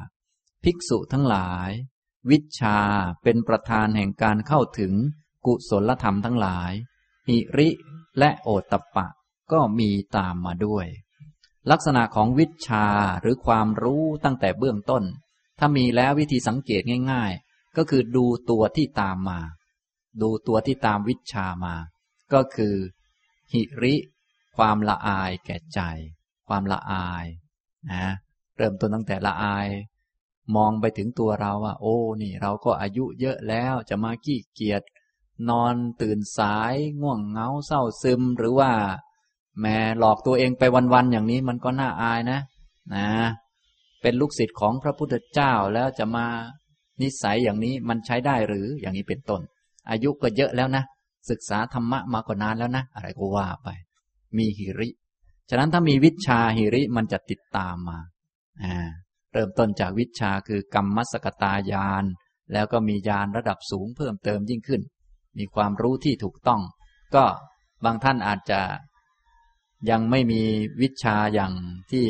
ภิกษุทั้งหลาย วิชาเป็นประธานแห่งการเข้าถึง กุศลธรรมทั้งหลาย หิริและโอตปะก็มีตามมาด้วย ลักษณะของวิชาหรือความรู้ตั้งแต่เบื้องต้น ถ้ามีแล้ววิธีสังเกตง่าย ๆ ก็คือดูตัวที่ตามมา ดูตัวที่ตามวิชามา ก็คือ หิริ ความละอายแก่ใจ ความละอายนะเริ่มต้นตั้งแต่ละอาย มองไปถึงตัวเราว่า โอ้นี่ เราก็อายุเยอะแล้วจะมาขี้เกียจ นอนตื่นสาย ง่วงเงาเศร้าซึม หรือว่าแม่หลอกตัวเองไปวัน ๆ อย่างนี้มันก็น่าอายนะ นะ เป็นลูกศิษย์ของพระพุทธเจ้าแล้วจะมานิสัยอย่างนี้มันใช้ได้หรืออย่างนี้เป็นต้น อายุก็เยอะแล้วนะ ศึกษาธรรมะมาก็นานแล้วนะ อะไรก็ว่าไป มีหิริ ฉะนั้นถ้ามีวิชาหิริมันจะติดตามมาอ่าเริ่มต้นจากวิชาคือกรรมสกตายาน แล้วก็มียานระดับสูงเพิ่มเติมยิ่งขึ้น มีความรู้ที่ถูกต้อง ก็บางท่านอาจจะยังไม่มีวิชาอย่างที่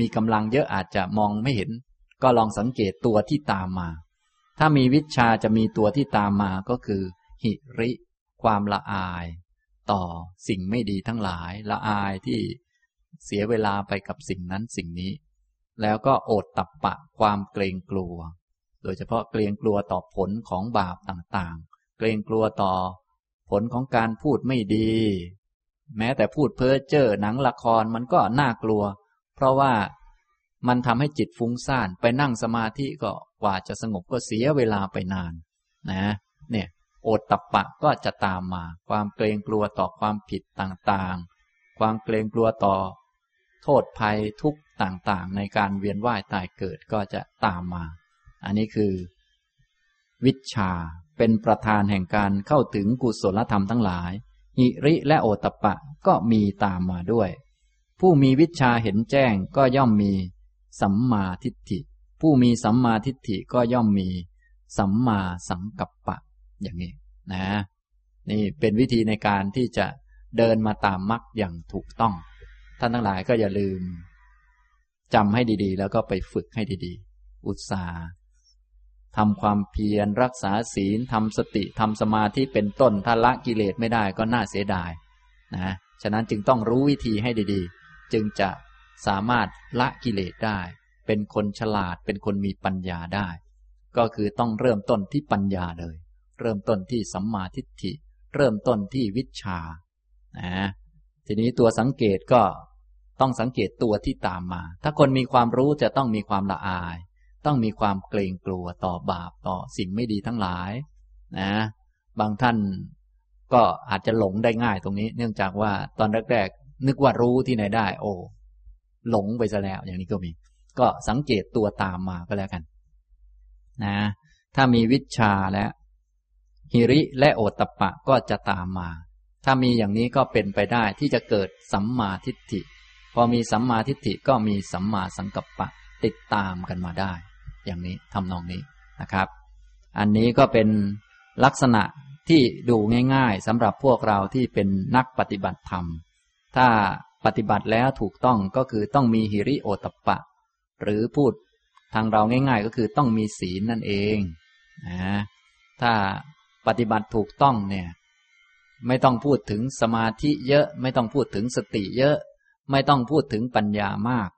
มีกำลังเยอะอาจจะมองไม่เห็น ก็ลองสังเกตตัวที่ตามมา ถ้ามีวิชาจะมีตัวที่ตามมาก็คือ หิริ ความละอาย ต่อสิ่งไม่ดีทั้งหลายละอายที่เสียเวลาไปกับสิ่งนั้นสิ่งนี้ แล้วก็โอดตับปะความเกรงกลัว โดยเฉพาะเกรงกลัวต่อผลของบาปต่าง เกรงกลัวต่อ ผลของการพูดไม่ดี แม้แต่พูดเพ้อเจ้อหนังละครมันก็น่ากลัว เพราะว่ามันทำให้จิตฟุ้งซ่านไปนั่งสมาธิก็กว่าจะสงบก็เสียเวลาไปนาน นะ เนี่ย โอดตับปะก็จะตามมา ความเกรงกลัวต่อความผิดต่างๆ ความเกรงกลัวต่อ โทษภัยทุกต่างๆ ในการเวียนว่ายตายเกิดก็จะตามมา อันนี้คือ วิชา เป็นประธานแห่งการเข้าถึงกุศลธรรมทั้งหลาย หิริและโอตปะก็มีตามมาด้วย ผู้มีวิชาเห็นแจ้งก็ย่อมมีสัมมาทิฏฐิ ผู้มีสัมมาทิฏฐิก็ย่อมมี สัมมาสังกัปปะ อย่างนี้นะ นี่เป็นวิธีในการที่จะเดินมาตามมรรคอย่างถูกต้อง ท่านทั้งหลายก็อย่าลืมจำให้ดีๆ แล้วก็ไปฝึกให้ดีๆ อุตสาห์ ทำความเพียรรักษาศีลทำสติทำสมาธิเป็นต้นถ้าละกิเลสไม่ได้ก็น่าเสียดายนะฉะนั้นจึงต้องรู้วิธีให้ดีๆ จึงจะสามารถละกิเลสได้ เป็นคนฉลาดเป็นคนมีปัญญาได้ ก็คือต้องเริ่มต้นที่ปัญญาเลย เริ่มต้นที่สัมมาทิฏฐิ เริ่มต้นที่วิชานะทีนี้ตัวสังเกตก็ต้องสังเกตตัวที่ตามมา ถ้าคนมีความรู้จะต้องมีความละอาย ต้องมีความเกรงกลัวต่อบาปต่อสิ่งไม่ดีทั้งหลายนะ บางท่านก็อาจจะหลงได้ง่ายตรงนี้ เนื่องจากว่าตอนแรกๆนึกว่ารู้ที่ไหนได้ โอ้หลงไปซะแล้วอย่างนี้ก็มี ก็สังเกตตัวตามมาก็แล้วกัน นะ ถ้ามีวิชาและฮิริและโอตตะปะก็จะตามมา ถ้ามีอย่างนี้ก็เป็นไปได้ที่จะเกิดสัมมาทิฏฐิ พอมีสัมมาทิฏฐิก็มีสัมมาสังกัปปะติดตามกันมาได้ อย่างนี้ทำนองนี้นะครับ อันนี้ก็เป็นลักษณะที่ดูง่ายๆสำหรับพวกเราที่เป็นนักปฏิบัติธรรม ถ้าปฏิบัติแล้วถูกต้องก็คือต้องมีหิริโอตปะ หรือพูดทางเราง่าย ๆ ก็คือต้องมีศีลนั่นเองนะถ้าปฏิบัติถูกต้องเนี่ยไม่ต้องพูดถึงสมาธิเยอะ ไม่ต้องพูดถึงสติเยอะ ไม่ต้องพูดถึงปัญญามาก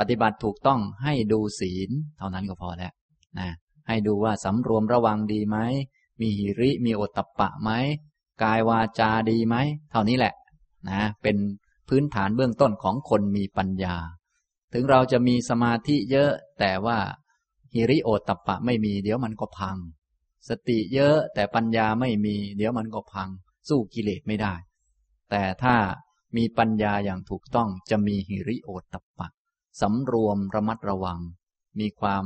ปฏิบัติถูกต้องให้ดูศีล เท่านั้นก็พอแล้วนะให้ดูว่าสำรวมระวังดีไหม มีหิริมีโอตตะปะไหม กายวาจาดีไหม เท่านี้แหละนะเป็นพื้นฐานเบื้องต้นของคนมีปัญญา ถึงเราจะมีสมาธิเยอะ แต่ว่าหิริโอตตะปะไม่มีเดี๋ยวมันก็พัง สติเยอะแต่ปัญญาไม่มี เดี๋ยวมันก็พัง สู้กิเลสไม่ได้ แต่ถ้ามีปัญญาอย่างถูกต้องจะมีหิริโอตตะปะ สำรวมระมัดระวัง มีความ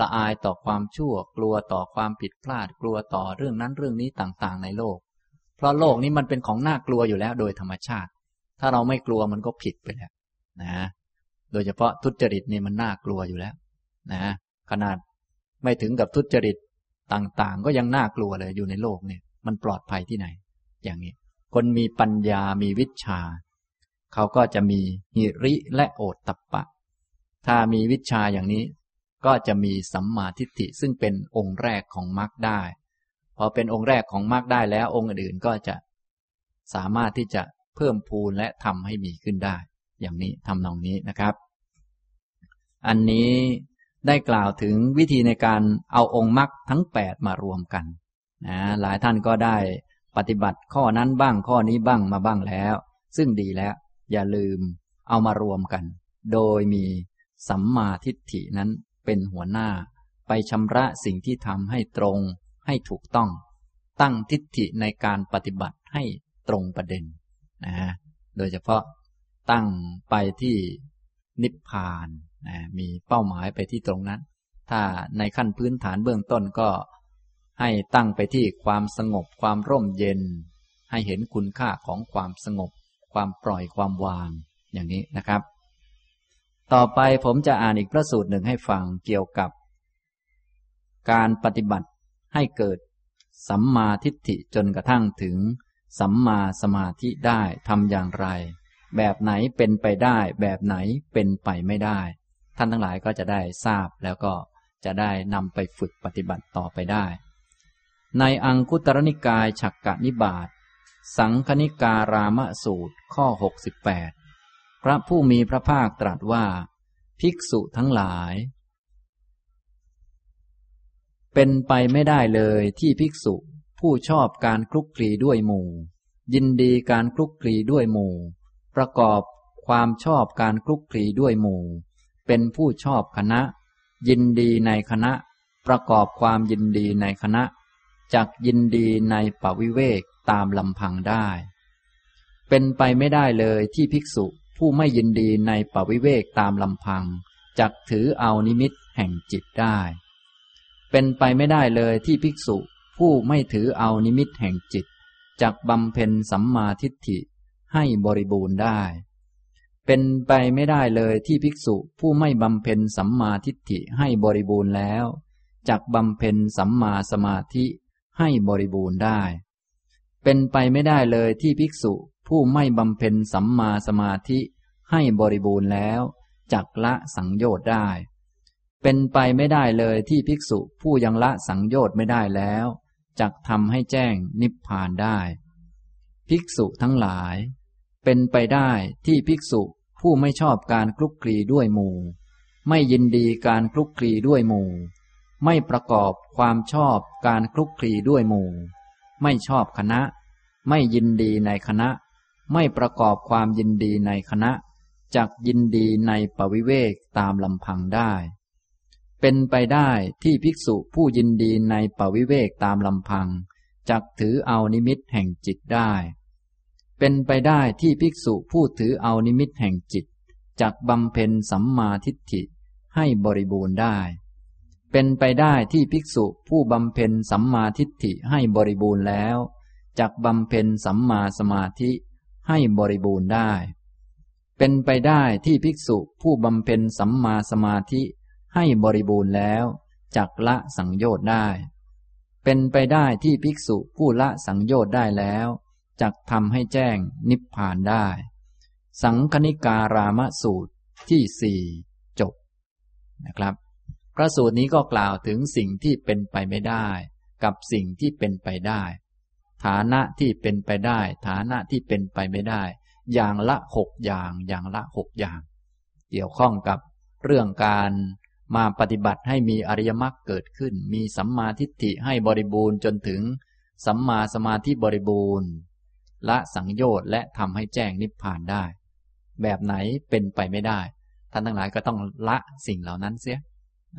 ละอายต่อความชั่ว กลัวต่อความผิดพลาด กลัวต่อเรื่องนั้นเรื่องนี้ต่างๆ ในโลก เพราะโลกนี้มันเป็นของน่ากลัวอยู่แล้วโดยธรรมชาติ ถ้าเราไม่กลัวมันก็ผิดไปแล้วนะ โดยเฉพาะทุจริตนี่มันน่ากลัวอยู่แล้ว นะ ขนาดไม่ถึงกับทุจริตต่างๆ ก็ยังน่ากลัวเลยอยู่ในโลกเนี่ย มันปลอดภัยที่ไหน อย่างนี้ คนมีปัญญามีวิชา เขาก็จะมีหิริและโอตตะปะ ถ้ามีวิชาอย่างนี้ ก็จะมีสัมมาทิฏฐิซึ่งเป็นองค์แรกของมรรคได้พอเป็นองค์แรกของมรรคได้แล้วองค์อื่นก็จะสามารถที่จะเพิ่มพูนและทำให้มีขึ้นได้ อย่างนี้ทำนองนี้นะครับ อันนี้ได้กล่าวถึงวิธีในการเอาองค์มรรคทั้ง 8 มารวมกันนะหลายท่านก็ได้ปฏิบัติข้อนั้นบ้างข้อนี้บ้างมาบ้างแล้ว ซึ่งดีแล้ว อย่าลืมเอามารวมกัน โดยมี สัมมาทิฏฐินั้นเป็นหัวหน้า ไปชำระสิ่งที่ทำให้ตรง ให้ถูกต้อง ตั้งทิฏฐิในการปฏิบัติให้ตรงประเด็นนะฮะโดยเฉพาะตั้งไปที่นิพพานนะมีเป้าหมายไปที่ตรงนั้น ถ้าในขั้นพื้นฐานเบื้องต้นก็ ให้ตั้งไปที่ความสงบความร่มเย็น ให้เห็นคุณค่าของความสงบ ความปล่อยความวางอย่างนี้นะครับ ต่อไปผมจะอ่านอีกพระสูตรหนึ่งให้ฟังเกี่ยวกับ การปฏิบัติให้เกิด สัมมาทิฏฐิจนกระทั่งถึง สัมมาสมาธิได้ทำอย่างไร แบบไหนเป็นไปได้ แบบไหนเป็นไปไม่ได้ ท่านทั้งหลายก็จะได้ทราบแล้วก็จะได้นำไปฝึกปฏิบัติต่อไปได้ ในอังคุตรนิกายฉักกะนิบาตสังคณิการามสูตรข้อ 68 พระผู้มีพระภาคตรัสว่า ภิกษุทั้งหลาย เป็นไปไม่ได้เลยที่ภิกษุผู้ชอบการคลุกคลีด้วยหมู่ ยินดีการคลุกคลีด้วยหมู่ ประกอบความชอบการคลุกคลีด้วยหมู่ เป็นผู้ชอบคณะ ยินดีในคณะ ประกอบความยินดีในคณะจักยินดีในปวิเวกตามลำพังได้ เป็นไปไม่ได้เลยที่ภิกษุ ผู้ไม่ยินดีในปวิเวกตามลำพังจักถือเอานิมิตแห่งจิตได้ เป็นไปไม่ได้เลยที่ภิกษุผู้ไม่ถือเอานิมิตแห่งจิตจักบำเพ็ญสัมมาทิฏฐิให้บริบูรณ์ได้ เป็นไปไม่ได้เลยที่ภิกษุผู้ไม่บำเพ็ญสัมมาทิฏฐิให้บริบูรณ์แล้วจักบำเพ็ญสัมมาสมาธิให้บริบูรณ์ได้ เป็นไปไม่ได้เลยที่ภิกษุผู้ไม่บำเพ็ญสัมมาสมาธิ ให้บริบูรณ์แล้วจักละสังโยชน์ได้ เป็นไปไม่ได้เลยที่ภิกษุผู้ยังละสังโยชน์ไม่ได้แล้วจักทำให้แจ้งนิพพานได้ ภิกษุทั้งหลาย เป็นไปได้ที่ภิกษุผู้ไม่ชอบการคลุกคลีด้วยหมู่ ไม่ยินดีการคลุกคลีด้วยหมู่ ไม่ประกอบความชอบการคลุกคลีด้วยหมู่ ไม่ชอบคณะ ไม่ยินดีในคณะ ไม่ประกอบความยินดีในคณะ จักยินดีในปวิเวกตามลำพังได้ เป็นไปได้ที่ภิกษุผู้ยินดีในปวิเวกตามลำพังจักถือเอานิมิตแห่งจิตได้ เป็นไปได้ที่ภิกษุผู้ถือเอานิมิตแห่งจิตจักบำเพ็ญสัมมาทิฏฐิให้บริบูรณ์ได้ เป็นไปได้ที่ภิกษุผู้บำเพ็ญสัมมาทิฏฐิให้บริบูรณ์แล้วจักบำเพ็ญสัมมาสมาธิให้บริบูรณ์ได้ เป็นไปได้ที่ภิกษุผู้บำเพ็ญสัมมาสมาธิให้บริบูรณ์แล้วจักละสังโยชน์ได้ เป็นไปได้ที่ภิกษุผู้ละสังโยชน์ได้แล้วจักทำให้แจ้งนิพพานได้ สังคณิการามสูตรที่สี่จบนะครับพระสูตรนี้ก็กล่าวถึงสิ่งที่เป็นไปไม่ได้ กับสิ่งที่เป็นไปได้ ฐานะที่เป็นไปได้ ฐานะที่เป็นไปไม่ได้ อย่างละหกอย่าง อย่างละหกอย่าง เกี่ยวข้องกับเรื่องการมาปฏิบัติให้มีอริยมรรคเกิดขึ้น มีสัมมาทิฏฐิให้บริบูรณ์จนถึง สัมมาสมาธิบริบูรณ์ละสังโยชน์และทำให้แจ้งนิพพานได้ แบบไหนเป็นไปไม่ได้ ท่านทั้งหลายก็ต้องละสิ่งเหล่านั้นเสีย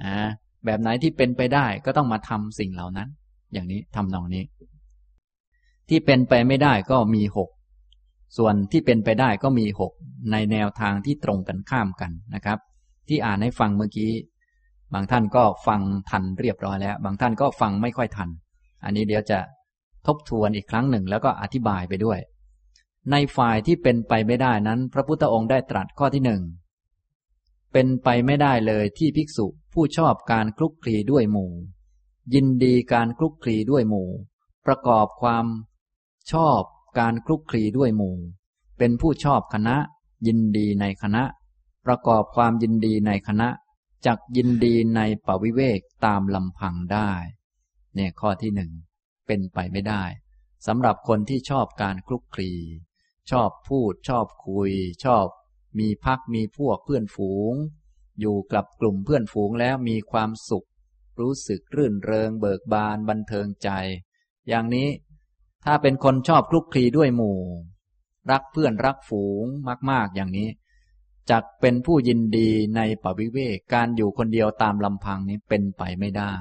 นะแบบไหนที่เป็นไปได้ก็ต้องมาทำสิ่งเหล่านั้น อย่างนี้ทำนองนี้ ที่เป็นไปไม่ได้ก็มีหก ส่วนที่เป็นไปได้ก็มีหกในแนวทางที่ตรงกันข้ามกันนะครับ ที่อ่านให้ฟังเมื่อกี้ บางท่านก็ฟังทันเรียบร้อยแล้ว บางท่านก็ฟังไม่ค่อยทัน อันนี้เดี๋ยวจะทบทวนอีกครั้งหนึ่งแล้วก็อธิบายไปด้วย ในฝ่ายที่เป็นไปไม่ได้นั้น พระพุทธองค์ได้ตรัสข้อที่หนึ่งเป็นไปไม่ได้เลยที่ภิกษุผู้ชอบการคลุกคลีด้วยหมู่ ยินดีการคลุกคลีด้วยหมู่ ประกอบความชอบ การคลุกคลีด้วยหมู่ เป็นผู้ชอบคณะ ยินดีในคณะ ประกอบความยินดีในคณะจักยินดีในปวิเวกตามลำพังได้ เนี่ยข้อที่หนึ่งเป็นไปไม่ได้สำหรับคนที่ชอบการคลุกคลีชอบพูดชอบคุย ชอบ มีพักมีพวกเพื่อนฝูง อยู่กับกลุ่มเพื่อนฝูงแล้วมีความสุข รู้สึกรื่นเริงเบิกบานบันเทิงใจ อย่างนี้ ถ้าเป็นคนชอบคลุกคลีด้วยหมู่ รักเพื่อนรักฝูงมาก ๆ อย่างนี้จักเป็นผู้ยินดีในปวิเวกการอยู่คนเดียวตามลำพังนี้เป็นไปไม่ได้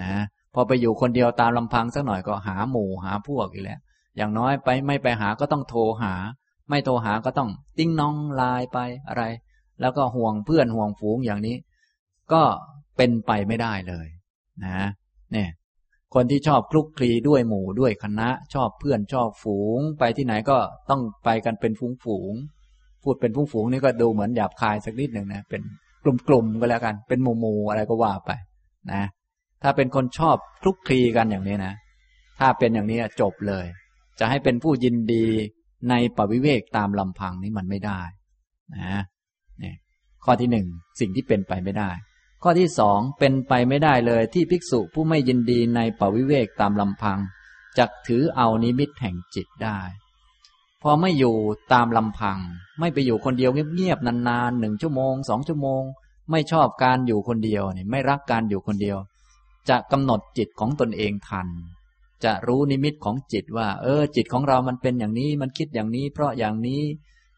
นะพอไปอยู่คนเดียวตามลำพังสักหน่อยก็หาหมู่หาพวกอีกแล้ว อย่างน้อยไปไม่ไปหาก็ต้องโทรหา ไม่โทรหาก็ต้องติ้งน้องไลน์ไปอะไร แล้วก็ห่วงเพื่อนห่วงฝูงอย่างนี้ ก็เป็นไปไม่ได้เลย นะเนี่ย คนที่ชอบคลุกคลีด้วยหมู่ด้วยคณะ ชอบเพื่อนชอบฝูง ไปที่ไหนก็ต้องไปกันเป็นฝูงฝูงพูดเป็นฝูงฝูงนี่ก็ดูเหมือนหยาบคายสักนิดหนึ่งนะเป็นกลุ่มๆก็แล้วกัน เป็นหมู่หมู่อะไรก็ว่าไป นะ ถ้าเป็นคนชอบคลุกคลีกันอย่างนี้นะ ถ้าเป็นอย่างนี้จบเลย จะให้เป็นผู้ยินดีในปวิเวกตามลำพังนี้มันไม่ได้ นะนี่ข้อที่หนึ่งสิ่งที่เป็นไปไม่ได้ ข้อที่สองเป็นไปไม่ได้เลยที่ภิกษุผู้ไม่ยินดีในปวิเวกตามลำพังจักถือเอานิมิตแห่งจิตได้ พอไม่อยู่ตามลำพัง ไม่ไปอยู่คนเดียวเงียบๆนานๆหนึ่งชั่วโมงสองชั่วโมง ไม่ชอบการอยู่คนเดียวนี่ไม่รักการอยู่คนเดียว จะกำหนดจิตของตนเองทัน จะรู้นิมิตของจิตว่า เออ จิตของเรามันเป็นอย่างนี้มันคิดอย่างนี้ เพราะอย่างนี้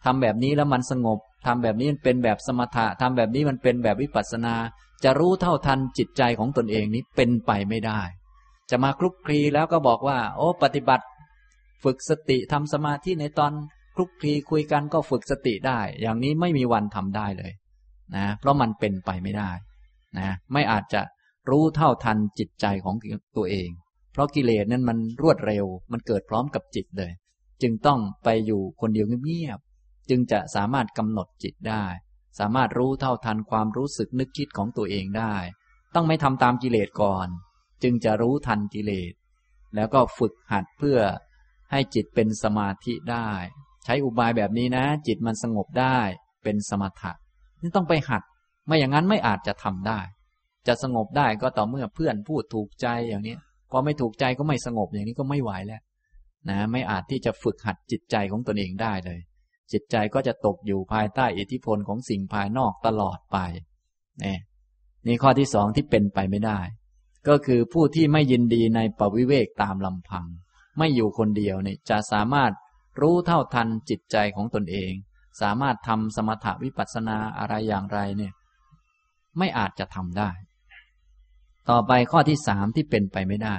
ทำแบบนี้แล้วมันสงบทำแบบนี้มันเป็นแบบสมถะทำแบบนี้มันเป็นแบบวิปัสสนา จะรู้เท่าทันจิตใจของตนเองนี้เป็นไปไม่ได้ จะมาคลุกคลีแล้วก็บอกว่า โอ้ ปฏิบัติ ฝึกสติทำสมาธิในตอนคลุกคลีคุยกันก็ฝึกสติได้ อย่างนี้ไม่มีวันทำได้เลยนะ เพราะมันเป็นไปไม่ได้นะไม่อาจจะรู้เท่าทันจิตใจของตัวเอง เพราะกิเลสนั้นมันรวดเร็ว มันเกิดพร้อมกับจิตเลย จึงต้องไปอยู่คนเดียวเงียบๆจึงจะสามารถกำหนดจิตได้ สามารถรู้เท่าทันความรู้สึกนึกคิดของตัวเองได้ ต้องไม่ทำตามกิเลสก่อน จึงจะรู้ทันกิเลส แล้วก็ฝึกหัดเพื่อให้จิตเป็นสมาธิได้ ใช้อุบายแบบนี้นะ จิตมันสงบได้เป็นสมถะนี่ต้องไปหัด ไม่อย่างนั้นไม่อาจจะทำได้ จะสงบได้ก็ต่อเมื่อเพื่อนพูดถูกใจอย่างนี้พอไม่ถูกใจก็ไม่สงบอย่างนี้ก็ไม่ไหวแล้ว นะ ไม่อาจที่จะฝึกหัดจิตใจของตนเองได้เลย จิตใจก็จะตกอยู่ภายใต้อิทธิพลของสิ่งภายนอกตลอดไปนี่นี่ข้อที่สองที่เป็นไปไม่ได้ ก็คือผู้ที่ไม่ยินดีในปวิเวกตามลำพัง ไม่อยู่คนเดียวเนี่ยจะสามารถรู้เท่าทันจิตใจของตนเอง สามารถทำสมถวิปัสสนาอะไรอย่างไรเนี่ย ไม่อาจจะทำได้ ต่อไปข้อที่สามที่เป็นไปไม่ได้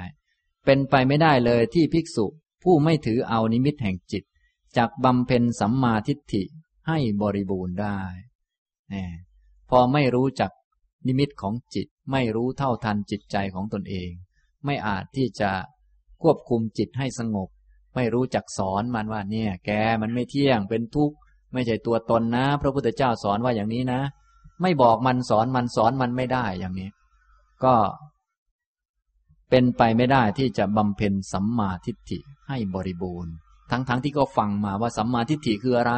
เป็นไปไม่ได้เลยที่ภิกษุผู้ไม่ถือเอานิมิตแห่งจิต จากบำเพ็ญสัมมาทิฏฐิให้บริบูรณ์ได้นี่พอไม่รู้จักนิมิตของจิต ไม่รู้เท่าทันจิตใจของตนเอง ไม่อาจที่จะควบคุมจิตให้สงบ ไม่รู้จักสอนมันว่าเนี่ย แกมันไม่เที่ยงเป็นทุกข์ไม่ใช่ตัวตนนะ พระพุทธเจ้าสอนว่าอย่างนี้นะ ไม่บอกมันสอนมันสอนมันไม่ได้อย่างนี้ ก็เป็นไปไม่ได้ที่จะบำเพ็ญสัมมาทิฏฐิให้บริบูรณ์ ทั้งๆทที่ก็ฟังมาว่าสัมมาทิฏฐิคืออะไร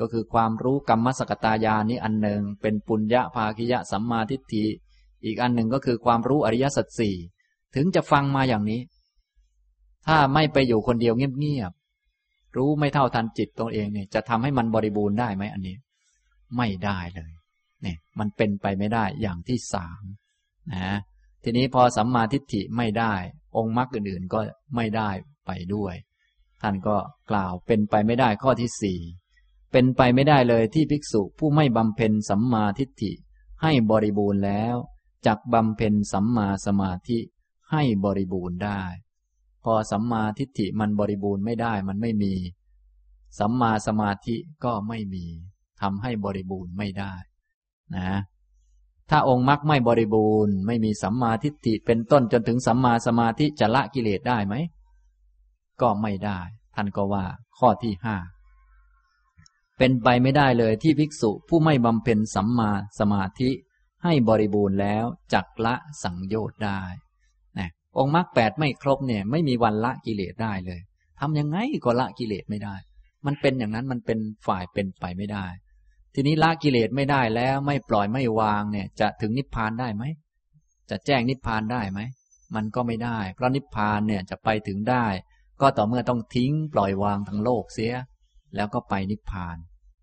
ก็คือความรู้กรรมสกตายานี้อันหนึ่ง เป็นปุญญาภาคิยะสัมมาทิฏฐิ อีกอันหนึ่งก็คือความรู้อริยสัจสี่ถึงจะฟังมาอย่างนี้ ถ้าไม่ไปอยู่คนเดียวเงียบๆรู้ไม่เท่าทันจิตตัวเองเนี่ยจะทำให้มันบริบูรณ์ได้ไหมอันนี้ ไม่ได้เลยเนี่ยมันเป็นไปไม่ได้อย่างที่สามนะทีนี้พอสัมมาทิฏฐิไม่ได้ องค์มรรคอื่นๆก็ไม่ได้ไปด้วย ท่านก็กล่าวเป็นไปไม่ได้ข้อที่สี่เป็นไปไม่ได้เลยที่ภิกษุผู้ไม่บำเพ็ญสัมมาทิฏฐิ ให้บริบูรณ์แล้วจักบำเพ็ญสัมมาสมาธิให้บริบูรณ์ได้ พอสัมมาทิฏฐิมันบริบูรณ์ไม่ได้มันไม่มี สัมมาสมาธิก็ไม่มีทำให้บริบูรณ์ไม่ได้นะถ้าองค์มรรคไม่บริบูรณ์ ไม่มีสัมมาทิฏฐิเป็นต้นจนถึงสัมมาสมาธิจะละกิเลสได้ไหม ก็ไม่ได้ ท่านก็ว่าข้อที่ห้าเป็นไปไม่ได้เลยที่ภิกษุผู้ไม่บำเพ็ญสัมมาสมาธิให้บริบูรณ์แล้วจักละสังโยชน์ได้นะองค์มรรคแปดไม่ครบเนี่ย ไม่มีวันละกิเลสได้เลยทำยังไงก็ละกิเลสไม่ได้ มันเป็นอย่างนั้นมันเป็นฝ่ายเป็นไปไม่ได้ ทีนี้ละกิเลสไม่ได้แล้วไม่ปล่อยไม่วางเนี่ย จะถึงนิพพานได้ไหม จะแจ้งนิพพานได้ไหม มันก็ไม่ได้ เพราะนิพพานเนี่ยจะไปถึงได้ ก็ต่อเมื่อต้องทิ้งปล่อยวางทั้งโลกเสีย แล้วก็ไปนิพพาน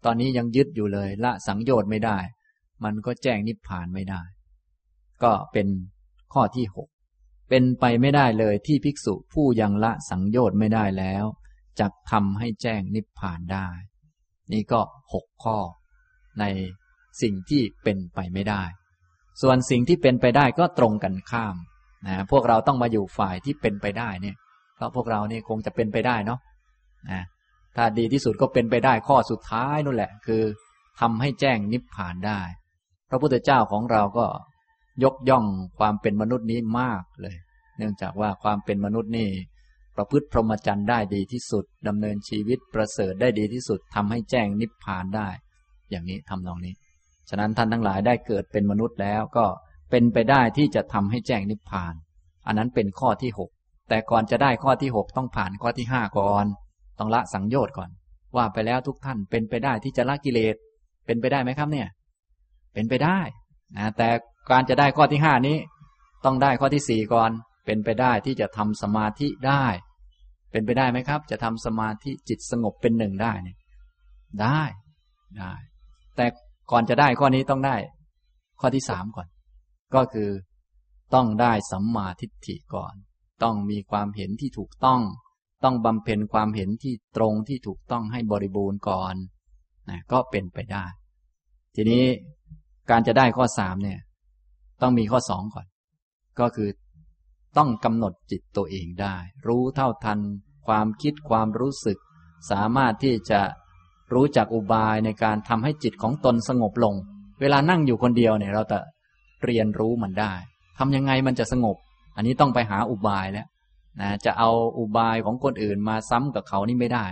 ตอนนี้ยังยึดอยู่เลย ละสังโยชน์ไม่ได้ มันก็แจ้งนิพพานไม่ได้ ก็เป็นข้อที่หกเป็นไปไม่ได้เลยที่ภิกษุผู้ยังละสังโยชน์ไม่ได้แล้วจะทำให้แจ้งนิพพานได้ นี่ก็หกข้อ ในสิ่งที่เป็นไปไม่ได้ ส่วนสิ่งที่เป็นไปได้ก็ตรงกันข้ามนะพวกเราต้องมาอยู่ฝ่ายที่เป็นไปได้เนี่ย เพราะพวกเรานี่คงจะเป็นไปได้เนาะนะถ้าดีที่สุดก็เป็นไปได้ข้อสุดท้ายนั่นแหละ คือทำให้แจ้งนิพพานได้ พระพุทธเจ้าของเราก็ยกย่องความเป็นมนุษย์นี้มากเลย เนื่องจากว่าความเป็นมนุษย์นี่ประพฤติพรหมจรรย์ได้ดีที่สุดดำเนินชีวิตประเสริฐได้ดีที่สุดทำให้แจ้งนิพพานได้ อย่างนี้ทำนองนี้ ฉะนั้นท่านทั้งหลายได้เกิดเป็นมนุษย์แล้วก็เป็นไปได้ที่จะทำให้แจ้งนิพพาน อันนั้นเป็นข้อที่หก แต่ก่อนจะได้ข้อที่หกต้องผ่านข้อที่ห้าก่อน ต้องละสังโยชน์ก่อน ว่าไปแล้วทุกท่านเป็นไปได้ที่จะละกิเลส เป็นไปได้ไหมครับเนี่ย เป็นไปได้นะแต่การจะได้ข้อที่ห้านี้ ต้องได้ข้อที่สี่ก่อน เป็นไปได้ที่จะทำสมาธิได้ เป็นไปได้ไหมครับ จะทำสมาธิจิตสงบเป็นหนึ่งได้เนี่ยได้ได้ แต่ก่อนจะได้ข้อนี้ต้องได้ ข้อที่สามก่อน ก็คือต้องได้สัมมาทิฏฐิก่อน ต้องมีความเห็นที่ถูกต้อง ต้องบำเพ็ญความเห็นที่ตรงที่ถูกต้องให้บริบูรณ์ก่อนนะก็เป็นไปได้ ทีนี้การจะได้ข้อสามเนี่ย ต้องมีข้อสองก่อน ก็คือต้องกำหนดจิตตัวเองได้ รู้เท่าทัน ความคิดความรู้สึก สามารถที่จะรู้จักอุบายในการทำให้จิตของตนสงบลง เวลานั่งอยู่คนเดียวเนี่ย เราจะเรียนรู้มันได้ทำยังไงมันจะสงบ อันนี้ต้องไปหาอุบายแล้วนะจะเอาอุบายของคนอื่นมาซ้ำกับเขานี่ไม่ได้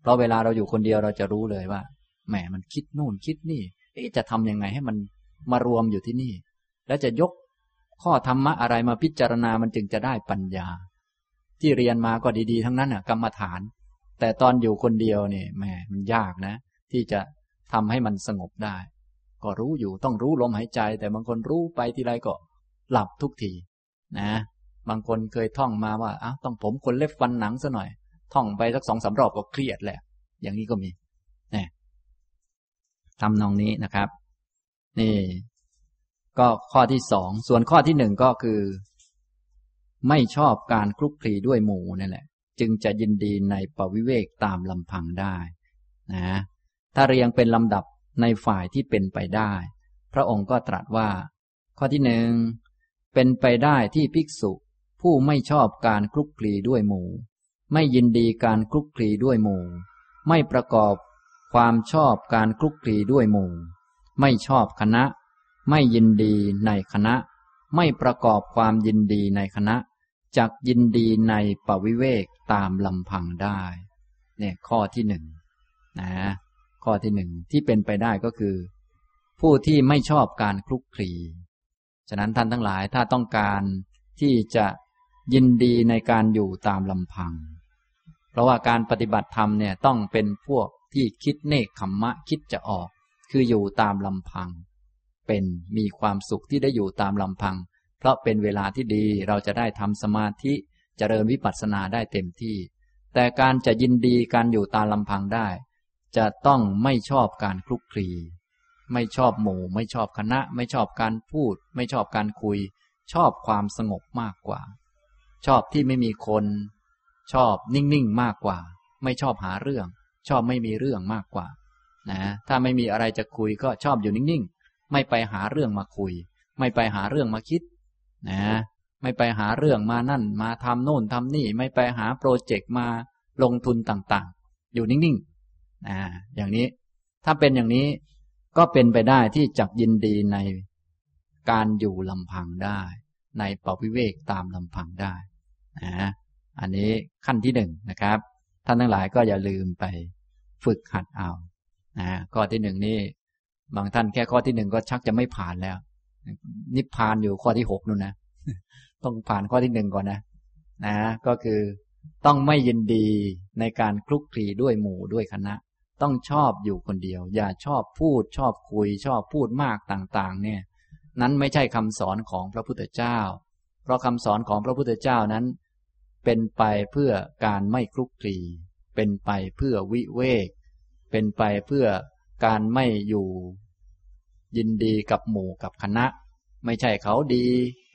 เพราะเวลาเราอยู่คนเดียวเราจะรู้เลยว่าแหมมันคิดนู่นคิดนี่จะทำยังไงให้มันมารวมอยู่ที่นี่ แล้วจะยกข้อธรรมะอะไรมาพิจารณามันจึงจะได้ปัญญา ที่เรียนมาก็ดีๆ ทั้งนั้นอะกรรมฐาน แต่ตอนอยู่คนเดียวเนี่ยแหมมันยากนะ ที่จะทำให้มันสงบได้ ก็รู้อยู่ต้องรู้ลมหายใจ แต่บางคนรู้ไปทีไรก็หลับทุกที นะบางคนเคยท่องมาว่าอ้าวต้องผมคนเล็บฟันหนังซะหน่อย ท่องไปสักสองสารอบก็เครียดแหละ อย่างนี้ก็มีนี่ทำนองนี้นะครับ นี่ ก็ข้อที่สองส่วนข้อที่หนึ่งก็คือ ไม่ชอบการคลุกคลีด้วยหมูนี่แหละ จึงจะยินดีในปวิเวกตามลำพังได้นะถ้าเรียงเป็นลำดับในฝ่ายที่เป็นไปได้ พระองค์ก็ตรัสว่า ข้อที่หนึ่ง เป็นไปได้ที่ภิกษุ ผู้ไม่ชอบการคลุกคลีด้วยหมู่ ไม่ยินดีการคลุกคลีด้วยหมู่ ไม่ประกอบความชอบการคลุกคลีด้วยหมู่ ไม่ชอบคณะ ไม่ยินดีในคณะ ไม่ประกอบความยินดีในคณะจักยินดีในปวิเวกตามลำพังได้ เนี่ยข้อที่หนึ่งนะข้อที่หนึ่งที่เป็นไปได้ก็คือ ผู้ที่ไม่ชอบการคลุกคลี ฉะนั้นท่านทั้งหลายถ้าต้องการที่จะยินดีในการอยู่ตามลำพัง เพราะว่าการปฏิบัติธรรมเนี่ยต้องเป็นพวกที่คิดเนคขมมะคิดจะออก คืออยู่ตามลำพัง เป็นมีความสุขที่ได้อยู่ตามลำพัง เพราะเป็นเวลาที่ดีเราจะได้ทำสมาธิจเจริญวิปัสสนาได้เต็มที่ แต่การจะยินดีการอยู่ตามลำพังได้ จะต้องไม่ชอบการคลุกคลี ไม่ชอบหมู่ ไม่ชอบคณะ ไม่ชอบการพูด ไม่ชอบการคุย ชอบความสงบมากกว่า ชอบที่ไม่มีคน ชอบนิ่งๆมากกว่า ไม่ชอบหาเรื่อง ชอบไม่มีเรื่องมากกว่า นะ ถ้าไม่มีอะไรจะคุยก็ชอบอยู่นิ่งๆ ไม่ไปหาเรื่องมาคุย ไม่ไปหาเรื่องมาคิด นะ ไม่ไปหาเรื่องมานั่น มาทำโน่นทำนี่ ไม่ไปหาโปรเจกต์มาลงทุนต่างๆ อยู่นิ่งๆ นะ อย่างนี้ ถ้าเป็นอย่างนี้ ก็เป็นไปได้ที่จักยินดีในการอยู่ลำพังได้ ในปวิเวกตามลำพังได้นะอันนี้ขั้นที่หนึ่งนะครับ ท่านทั้งหลายก็อย่าลืมไปฝึกหัดเอานะข้อที่หนึ่งนี่บางท่านแค่ข้อที่หนึ่งก็ชักจะไม่ผ่านแล้ว นิพพานอยู่ข้อที่หกนู่นนะต้องผ่านข้อที่หนึ่งก่อนนะนะ ก็คือต้องไม่ยินดีในการคลุกคลีด้วยหมู่ด้วยคณะ ต้องชอบอยู่คนเดียว อย่าชอบพูดชอบคุย ชอบพูดมากต่างๆ เนี่ย นั้นไม่ใช่คำสอนของพระพุทธเจ้า เพราะคำสอนของพระพุทธเจ้านั้น เป็นไปเพื่อการไม่คลุกคลีเป็นไปเพื่อวิเวก เป็นไปเพื่อการไม่อยู่ ยินดีกับหมู่กับคณะ ไม่ใช่เขาดี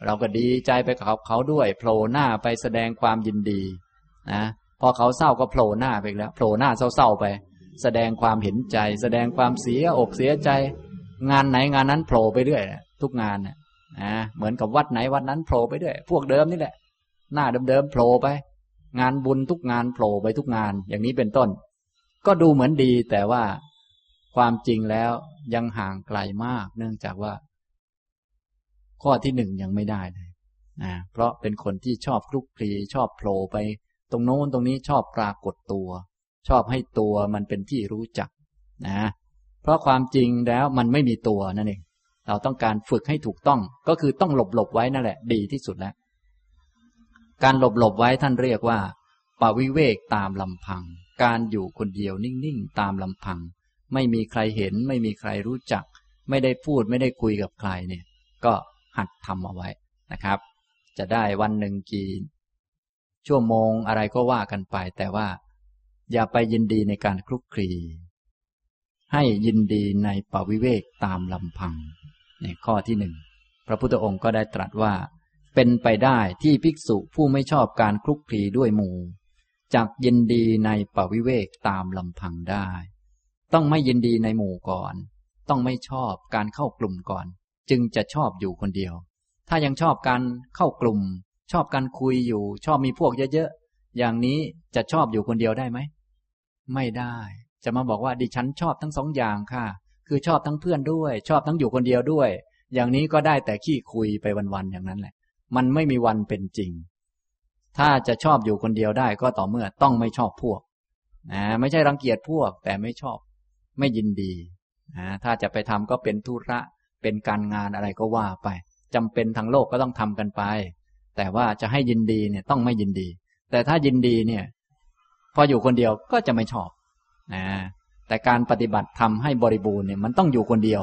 เราก็ดีใจไปกับเขาด้วยโผล่หน้าไปแสดงความยินดีนะพอเขาเศร้าก็โผล่หน้าไปแล้วโผล่หน้าเศร้าๆไป แสดงความเห็นใจ แสดงความเสียอกเสียใจ งานไหนงานนั้นโผล่ไปเรื่อยทุกงานนะเหมือนกับวัดไหนวัดนั้นโผล่ไปด้วยพวกเดิมนี่แหละ หน้าเดิมๆโผล่ไป งานบุญทุกงานโผล่ไปทุกงาน อย่างนี้เป็นต้น ก็ดูเหมือนดีแต่ว่าความจริงแล้วยังห่างไกลมาก เนื่องจากว่า ข้อที่หนึ่งยังไม่ได้เลยนะเพราะเป็นคนที่ชอบคลุกคลีชอบโผล่ไป ตรงโน้นตรงนี้ชอบปรากฏตัว ชอบให้ตัวมันเป็นที่รู้จักนะ เพราะความจริงแล้วมันไม่มีตัวนั่นเอง เราต้องการฝึกให้ถูกต้อง ก็คือต้องหลบหลบไว้นั่นแหละ ดีที่สุดแล้ว การหลบหลบไว้ท่านเรียกว่าปวิเวกตามลำพัง การอยู่คนเดียวนิ่งๆตามลำพัง ไม่มีใครเห็น ไม่มีใครรู้จัก ไม่ได้พูดไม่ได้คุยกับใครเนี่ย ก็หัดทำเอาไว้นะครับ จะได้วันหนึ่งกี่ชั่วโมงอะไรก็ว่ากันไป แต่ว่า อย่าไปยินดีในการคลุกคลี ให้ยินดีในปวิเวกตามลำพัง ในข้อที่หนึ่งพระพุทธองค์ก็ได้ตรัสว่า เป็นไปได้ที่ภิกษุผู้ไม่ชอบการคลุกคลีด้วยหมู่จักยินดีในปวิเวกตามลำพังได้ ต้องไม่ยินดีในหมู่ก่อน ต้องไม่ชอบการเข้ากลุ่มก่อน จึงจะชอบอยู่คนเดียว ถ้ายังชอบการเข้ากลุ่ม ชอบการคุยอยู่ ชอบมีพวกเยอะๆอย่างนี้จะชอบอยู่คนเดียวได้ไหม ไม่ได้ จะมาบอกว่าดิฉันชอบทั้งสองอย่างค่ะ คือชอบทั้งเพื่อนด้วย ชอบทั้งอยู่คนเดียวด้วย อย่างนี้ก็ได้แต่ขี้คุยไปวันๆอย่างนั้นแหละ มันไม่มีวันเป็นจริง ถ้าจะชอบอยู่คนเดียวได้ก็ต่อเมื่อต้องไม่ชอบพวกนะไม่ใช่รังเกียจพวก แต่ไม่ชอบ ไม่ยินดีนะถ้าจะไปทำก็เป็นธุระ เป็นการงานอะไรก็ว่าไปจำเป็นทางโลกก็ต้องทำกันไป แต่ว่าจะให้ยินดีเนี่ยต้องไม่ยินดี แต่ถ้ายินดีเนี่ย พออยู่คนเดียวก็จะไม่ชอบนะแต่การปฏิบัติทำให้บริบูรณ์เนี่ยมันต้องอยู่คนเดียว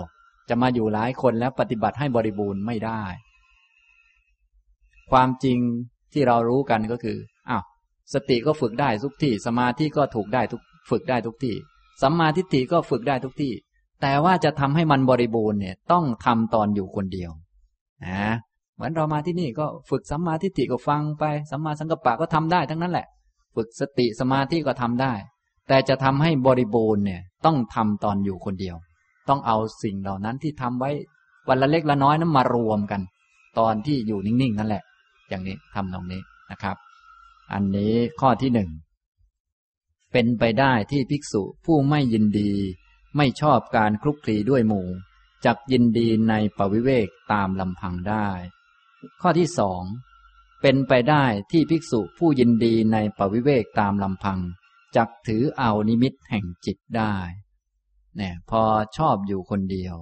จะมาอยู่หลายคนแล้วปฏิบัติให้บริบูรณ์ไม่ได้ ความจริงที่เรารู้กันก็คืออ้าวสติก็ฝึกได้ทุกที่ สมาธิก็ถูกได้ทุกฝึกได้ทุกที่สัมมาทิฏฐิก็ฝึกได้ทุกที่ แต่ว่าจะทำให้มันบริบูรณ์เนี่ย ต้องทำตอนอยู่คนเดียวนะเหมือนเรามาที่นี่ก็ฝึกสัมมาทิฏฐิก็ฟังไปสัมมาสังกัปปะก็ทำได้ทั้งนั้นแหละ ฝึกสติสมาธิก็ทำได้ แต่จะทำให้บริบูรณ์เนี่ยต้องทำตอนอยู่คนเดียว ต้องเอาสิ่งเหล่านั้นที่ทำไว้วันละเล็กละน้อยนั้นมารวมกัน ตอนที่อยู่นิ่งๆนั่นแหละ อย่างนี้ทำตรงนี้นะครับ อันนี้ข้อที่หนึ่งเป็นไปได้ที่ภิกษุผู้ไม่ยินดี ไม่ชอบการคลุกคลีด้วยหมู่จักยินดีในปวิเวกตามลำพังได้ ข้อที่สอง เป็นไปได้ที่ภิกษุผู้ยินดีในปวิเวกตามลำพัง จักถือเอานิมิตแห่งจิตได้เนี่ยพอชอบอยู่คนเดียว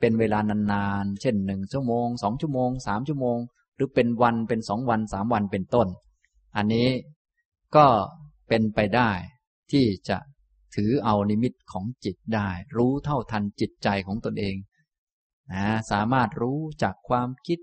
เป็นเวลานานๆ เช่นหนึ่งชั่วโมงสองชั่วโมงสามชั่วโมง หรือเป็นวันเป็นสองวันสามวันเป็นต้น อันนี้ก็เป็นไปได้ที่จะถือเอานิมิตของจิตได้ รู้เท่าทันจิตใจของตนเองนะสามารถรู้จากความคิด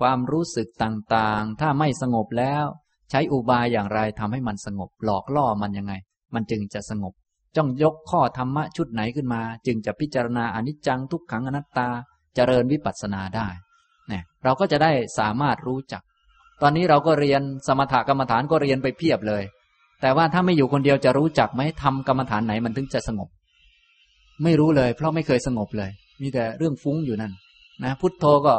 ความรู้สึกต่างๆ ถ้าไม่สงบแล้ว ใช้อุบายอย่างไรทำให้มันสงบ หลอกล่อมันยังไง มันจึงจะสงบ จ้องยกข้อธรรมะชุดไหนขึ้นมา จึงจะพิจารณาอนิจจังทุกขังอนัตตาเจริญวิปัสสนาได้เนี่ยเราก็จะได้สามารถรู้จัก ตอนนี้เราก็เรียนสมถกรรมฐานก็เรียนไปเพียบเลย แต่ว่าถ้าไม่อยู่คนเดียวจะรู้จักไหมทำกรรมฐานไหนมันถึงจะสงบ ไม่รู้เลย เพราะไม่เคยสงบเลย มีแต่เรื่องฟุ้งอยู่นั่นนะพุทโธก็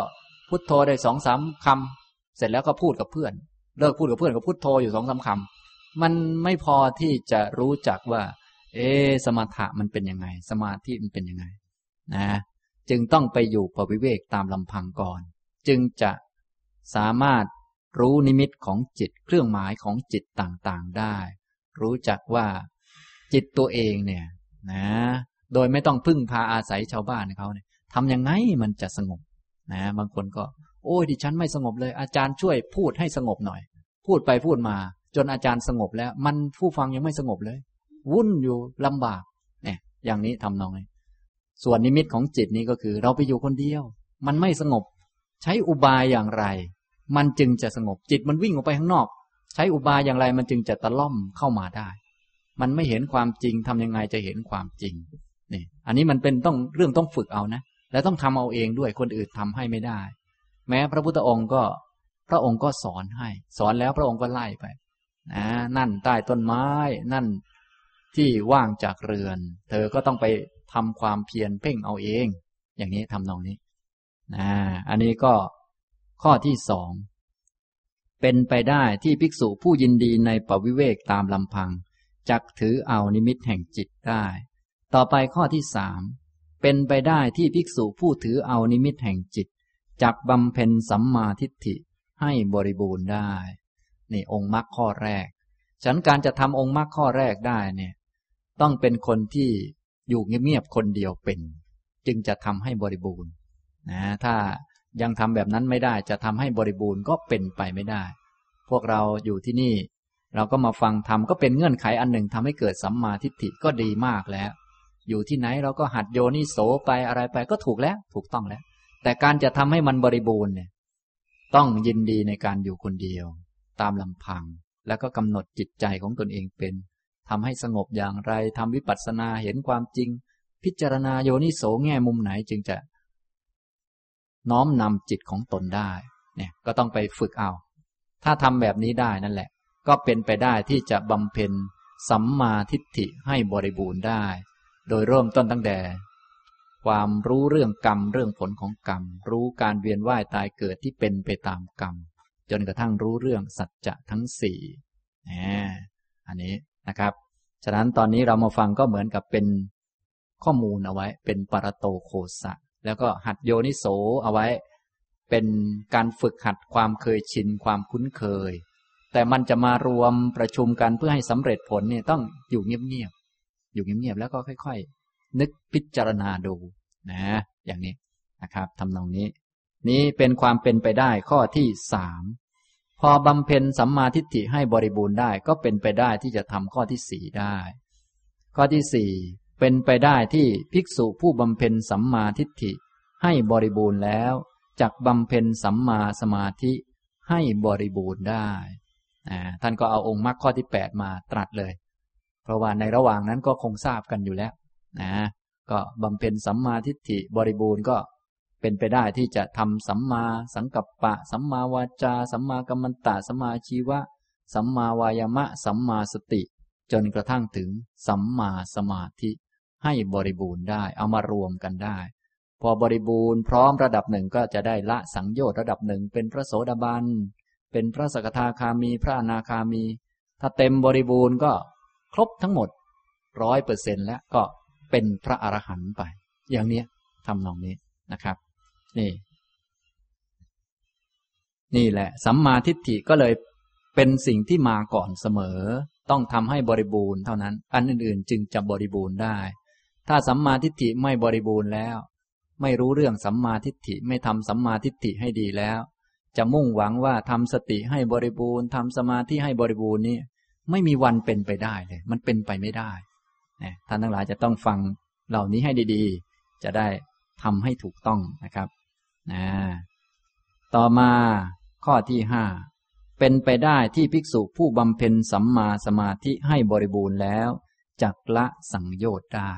พุทโธได้สองสามคำเสร็จแล้วก็พูดกับเพื่อน เลิกพูดกับเพื่อนก็พุทโธอยู่สองสาคำมันไม่พอที่จะรู้จักว่า เอสมถะมันเป็นยังไง สมาธิมันเป็นยังไง นะ จึงต้องไปอยู่ปวิเวกตามลำพังก่อน จึงจะสามารถรู้นิมิตของจิตเครื่องหมายของจิตต่างๆได้ รู้จักว่าจิตตัวเองเนี่ยนะ โดยไม่ต้องพึ่งพาอาศัยชาวบ้านเขาเนี่ยทำยังไงมันจะสงบ นะบางคนก็ โอ้ยดิฉันไม่สงบเลย อาจารย์ช่วยพูดให้สงบหน่อย พูดไปพูดมา จนอาจารย์สงบแล้ว มันผู้ฟังยังไม่สงบเลย วุ่นอยู่ลำบากแหมอย่างนี้ทำนองนี้ส่วนนิมิตของจิตนี้ก็คือ เราไปอยู่คนเดียว มันไม่สงบ ใช้อุบายอย่างไร มันจึงจะสงบจิตมันวิ่งออกไปข้างนอก ใช้อุบายอย่างไรมันจึงจะตะล่อมเข้ามาได้ มันไม่เห็นความจริงทำยังไงจะเห็นความจริงนี่อันนี้มันเป็นต้องเรื่องต้องฝึกเอานะ และต้องทำเอาเองด้วยคนอื่นทำให้ไม่ได้ แม้พระพุทธองค์ก็พระองค์ก็สอนให้ สอนแล้วพระองค์ก็ไล่ไปนะนั่นใต้ต้นไม้ นั่นที่ว่างจากเรือน เธอก็ต้องไปทำความเพียรเพ่งเอาเอง อย่างนี้ทำนองนี้นะอันนี้ก็ข้อที่สองเป็นไปได้ที่ภิกษุผู้ยินดีในปวิเวกตามลำพัง จักถือเอานิมิตแห่งจิตได้ ต่อไปข้อที่สาม เป็นไปได้ที่ภิกษุผู้ถือเอานิมิตแห่งจิตจักบำเพ็ญสัมมาทิฏฐิให้บริบูรณ์ได้ นี่องค์มรรคข้อแรก ฉันการจะทำองค์มรรคข้อแรกได้เนี่ย ต้องเป็นคนที่อยู่เงียบๆคนเดียวเป็น จึงจะทำให้บริบูรณ์นะถ้ายังทำแบบนั้นไม่ได้จะทำให้บริบูรณ์ก็เป็นไปไม่ได้ พวกเราอยู่ที่นี่ เราก็มาฟังทำก็เป็นเงื่อนไขอันหนึ่งทำให้เกิดสัมมาทิฏฐิก็ดีมากแล้ว อยู่ที่ไหนเราก็หัดโยนิโสไปอะไรไปก็ถูกแล้ว ถูกต้องแล้ว แต่การจะทำให้มันบริบูรณ์เนี่ย ต้องยินดีในการอยู่คนเดียว ตามลำพัง แล้วก็กำหนดจิตใจของตนเองเป็นทำให้สงบอย่างไรทำวิปัสสนาเห็นความจริง พิจารณาโยนิโสแง่มุมไหนจึงจะ น้อมนำจิตของตนได้ เนี่ย ก็ต้องไปฝึกเอา ถ้าทำแบบนี้ได้นั่นแหละ ก็เป็นไปได้ที่จะบำเพ็ญสัมมาทิฏฐิให้บริบูรณ์ได้ โดยเริ่มต้นตั้งแต่ ความรู้เรื่องกรรมเรื่องผลของกรรม รู้การเวียนว่ายตายเกิดที่เป็นไปตามกรรม จนกระทั่งรู้เรื่องสัจจะทั้งสี่อันนี้นะครับฉะนั้นตอนนี้เรามาฟังก็เหมือนกับเป็นข้อมูลเอาไว้ เป็นปรโตโคสะ แล้วก็หัดโยนิโสเอาไว้ เป็นการฝึกหัดความเคยชินความคุ้นเคย แต่มันจะมารวมประชุมกันเพื่อให้สำเร็จผลเนี่ยต้องอยู่เงียบ อยู่เงียบๆแล้วก็ค่อย ๆ นึกพิจารณาดูนะ อย่างนี้นะครับทำนองนี้ นี้เป็นความเป็นไปได้ข้อที่สามพอบำเพ็ญสัมมาทิฏฐิให้บริบูรณ์ได้ก็เป็นไปได้ที่จะทำข้อที่สี่ได้ ข้อที่สี่เป็นไปได้ที่ภิกษุผู้บำเพ็ญสัมมาทิฏฐิให้บริบูรณ์แล้วจักบำเพ็ญสัมมาสมาธิให้บริบูรณ์ได้ ท่านก็เอาองค์มรรคข้อที่แปดมาตรัสเลย ราะว่าในระหว่างนั้นก็คงทราบกันอยู่แล้วนะก็บำเพ็ญสัมมาทิฏฐิบริบูรณ์ก็เป็นไปได้ที่จะทำสัมมาสังกัปปะ สัมมาวาจา สัมมากัมมันตะ สัมมาชีวะ สัมมาวายามะ สัมมาสติ จนกระทั่งถึงสัมมาสมาธิให้บริบูรณ์ได้ เอามารวมกันได้ พอบริบูรณ์พร้อมระดับหนึ่งก็จะได้ละสังโยชน์ระดับหนึ่งเป็นพระโสดาบัน เป็นพระสกทาคามี พระอนาคามี ถ้าเต็มบริบูรณ์ก็ ครบทั้งหมดร้อยเปอร์เซ็นแล้วก็เป็นพระอรหันต์ไป อย่างนี้ทำนองนี้นะครับ นี่ นี่แหละ สัมมาทิฏฐิก็เลยเป็นสิ่งที่มาก่อนเสมอ ต้องทำให้บริบูรณ์เท่านั้น อันอื่น ๆ จึงจะบริบูรณ์ได้ ถ้าสัมมาทิฏฐิไม่บริบูรณ์แล้ว ไม่รู้เรื่องสัมมาทิฏฐิไม่ทำสัมมาทิฏฐิให้ดีแล้ว จะมุ่งหวังว่าทำสติให้บริบูรณ์ทำสมาธิให้บริบูรณ์นี่ ไม่มีวันเป็นไปได้เลย มันเป็นไปไม่ได้ท่านทั้งหลายจะต้องฟังเหล่านี้ให้ดีๆ จะได้ทำให้ถูกต้องนะครับนะต่อมาข้อที่ห้าเป็นไปได้ที่ภิกษุผู้บำเพ็ญสัมมาสมาธิให้บริบูรณ์แล้วจักละสังโยชน์ได้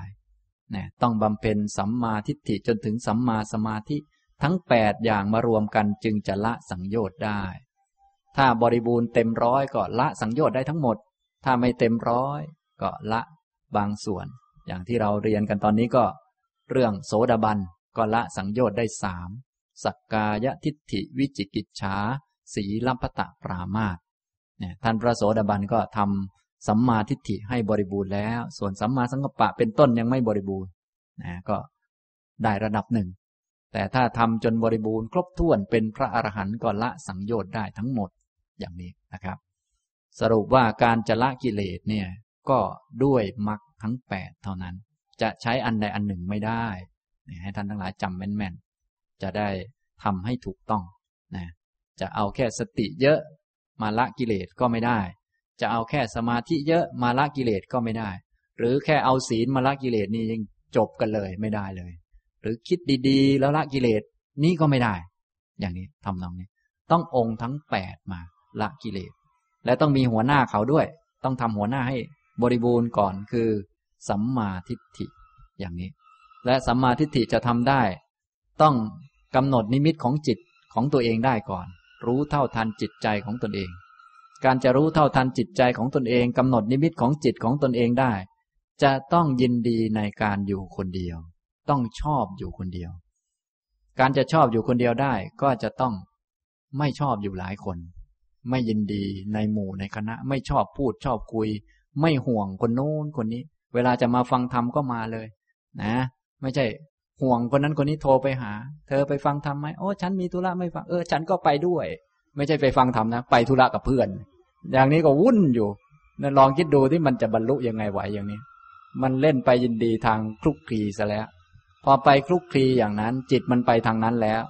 นะต้องบำเพ็ญสัมมาทิฏฐิจนถึงสัมมาสมาธิทั้งแปดอย่างมารวมกันจึงจะละสังโยชน์ได้ ถ้าบริบูรณ์เต็มร้อยก็ละสังโยชน์ได้ทั้งหมด ถ้าไม่เต็มร้อยก็ละบางส่วน อย่างที่เราเรียนกันตอนนี้ก็ เรื่องโสดาบันก็ละสังโยชน์ได้สามสักกายทิฏฐิวิจิกิจฉาสีลัมพตะปรามาตเนี่ยท่านพระโสดาบันก็ทำสัมมาทิฏฐิให้บริบูรณ์แล้ว ส่วนสัมมาสังกัปปะเป็นต้นยังไม่บริบูรณ์นะก็ได้ระดับหนึ่ง แต่ถ้าทำจนบริบูรณ์ครบถ้วนเป็นพระอรหันต์ก็ละสังโยชน์ได้ทั้งหมด อย่างนี้นะครับ สรุปว่าการจะละกิเลสเนี่ยก็ด้วยมรรคทั้งแปดเท่านั้น จะใช้อันใดอันหนึ่งไม่ได้ ให้ท่านทั้งหลายจำแม่นๆ จะได้ทำให้ถูกต้องนะจะเอาแค่สติเยอะมาละกิเลสก็ไม่ได้ จะเอาแค่สมาธิเยอะมาละกิเลสก็ไม่ได้ หรือแค่เอาศีลมาละกิเลสนี่ยังจบกันเลยไม่ได้เลย หรือคิดดีๆ แล้วละกิเลสนี่ก็ไม่ได้ อย่างนี้ทำนองนี้ ต้ององค์ทั้งแปดมา ละกิเลส และต้องมีหัวหน้าเขาด้วย ต้องทำหัวหน้าให้บริบูรณ์ก่อนคือ สัมมาทิฏฐิอย่างนี้ และสัมมาทิฏฐิจะทำได้ ต้องกำหนดนิมิตของจิตของตัวเองได้ก่อน รู้เท่าทันจิตใจของตนเอง การจะรู้เท่าทันจิตใจของตนเองกำหนดนิมิตของจิตของตนเองได้ จะต้องยินดีในการอยู่คนเดียว ต้องชอบอยู่คนเดียว การจะชอบอยู่คนเดียวได้ก็จะต้องไม่ชอบอยู่หลายคน ไม่ยินดีในหมู่ในคณะ ไม่ชอบพูดชอบคุย ไม่ห่วงคนโน้นคนนี้ เวลาจะมาฟังธรรมก็มาเลย นะ ไม่ใช่ห่วงคนนั้นคนนี้โทรไปหา เธอไปฟังธรรมไหมโอ้ฉันมีธุระไม่ฟังเออฉันก็ไปด้วย ไม่ใช่ไปฟังธรรมนะ ไปธุระกับเพื่อน อย่างนี้ก็วุ่นอยู่นั่นลองคิดดูที่มันจะบรรลุยังไงไหวอย่างนี้ มันเล่นไปยินดีทางคลุกคลีซะแล้ว พอไปคลุกคลีอย่างนั้น จิตมันไปทางนั้นแล้ว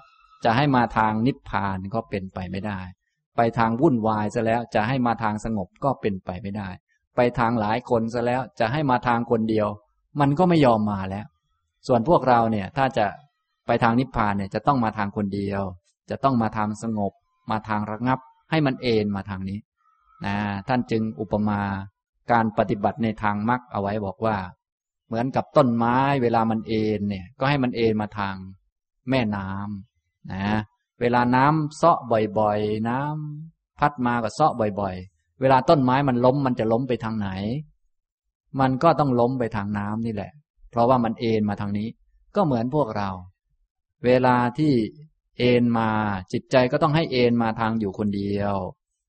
จะให้มาทางนิพพานก็เป็นไปไม่ได้ ไปทางวุ่นวายซะแล้วจะให้มาทางสงบก็เป็นไปไม่ได้ ไปทางหลายคนซะแล้วจะให้มาทางคนเดียว มันก็ไม่ยอมมาแล้ว ส่วนพวกเราเนี่ยถ้าจะไปทางนิพพานเนี่ยจะต้องมาทางคนเดียว จะต้องมาทางสงบ มาทางระงับ ให้มันเอ็นมาทางนี้นะท่านจึงอุปมาการปฏิบัติในทางมรรคเอาไว้บอกว่า เหมือนกับต้นไม้เวลามันเอ็นเนี่ยก็ให้มันเอ็นมาทางแม่น้ำนะ เวลาน้ำเซาะบ่อยๆ น้ำพัดมาก็เซาะบ่อยๆ เวลาต้นไม้มันล้มมันจะล้มไปทางไหน มันก็ต้องล้มไปทางน้ำนี่แหละ เพราะว่ามันเอ็นมาทางนี้ ก็เหมือนพวกเรา เวลาที่เอ็นมาจิตใจก็ต้องให้เอ็นมาทางอยู่คนเดียว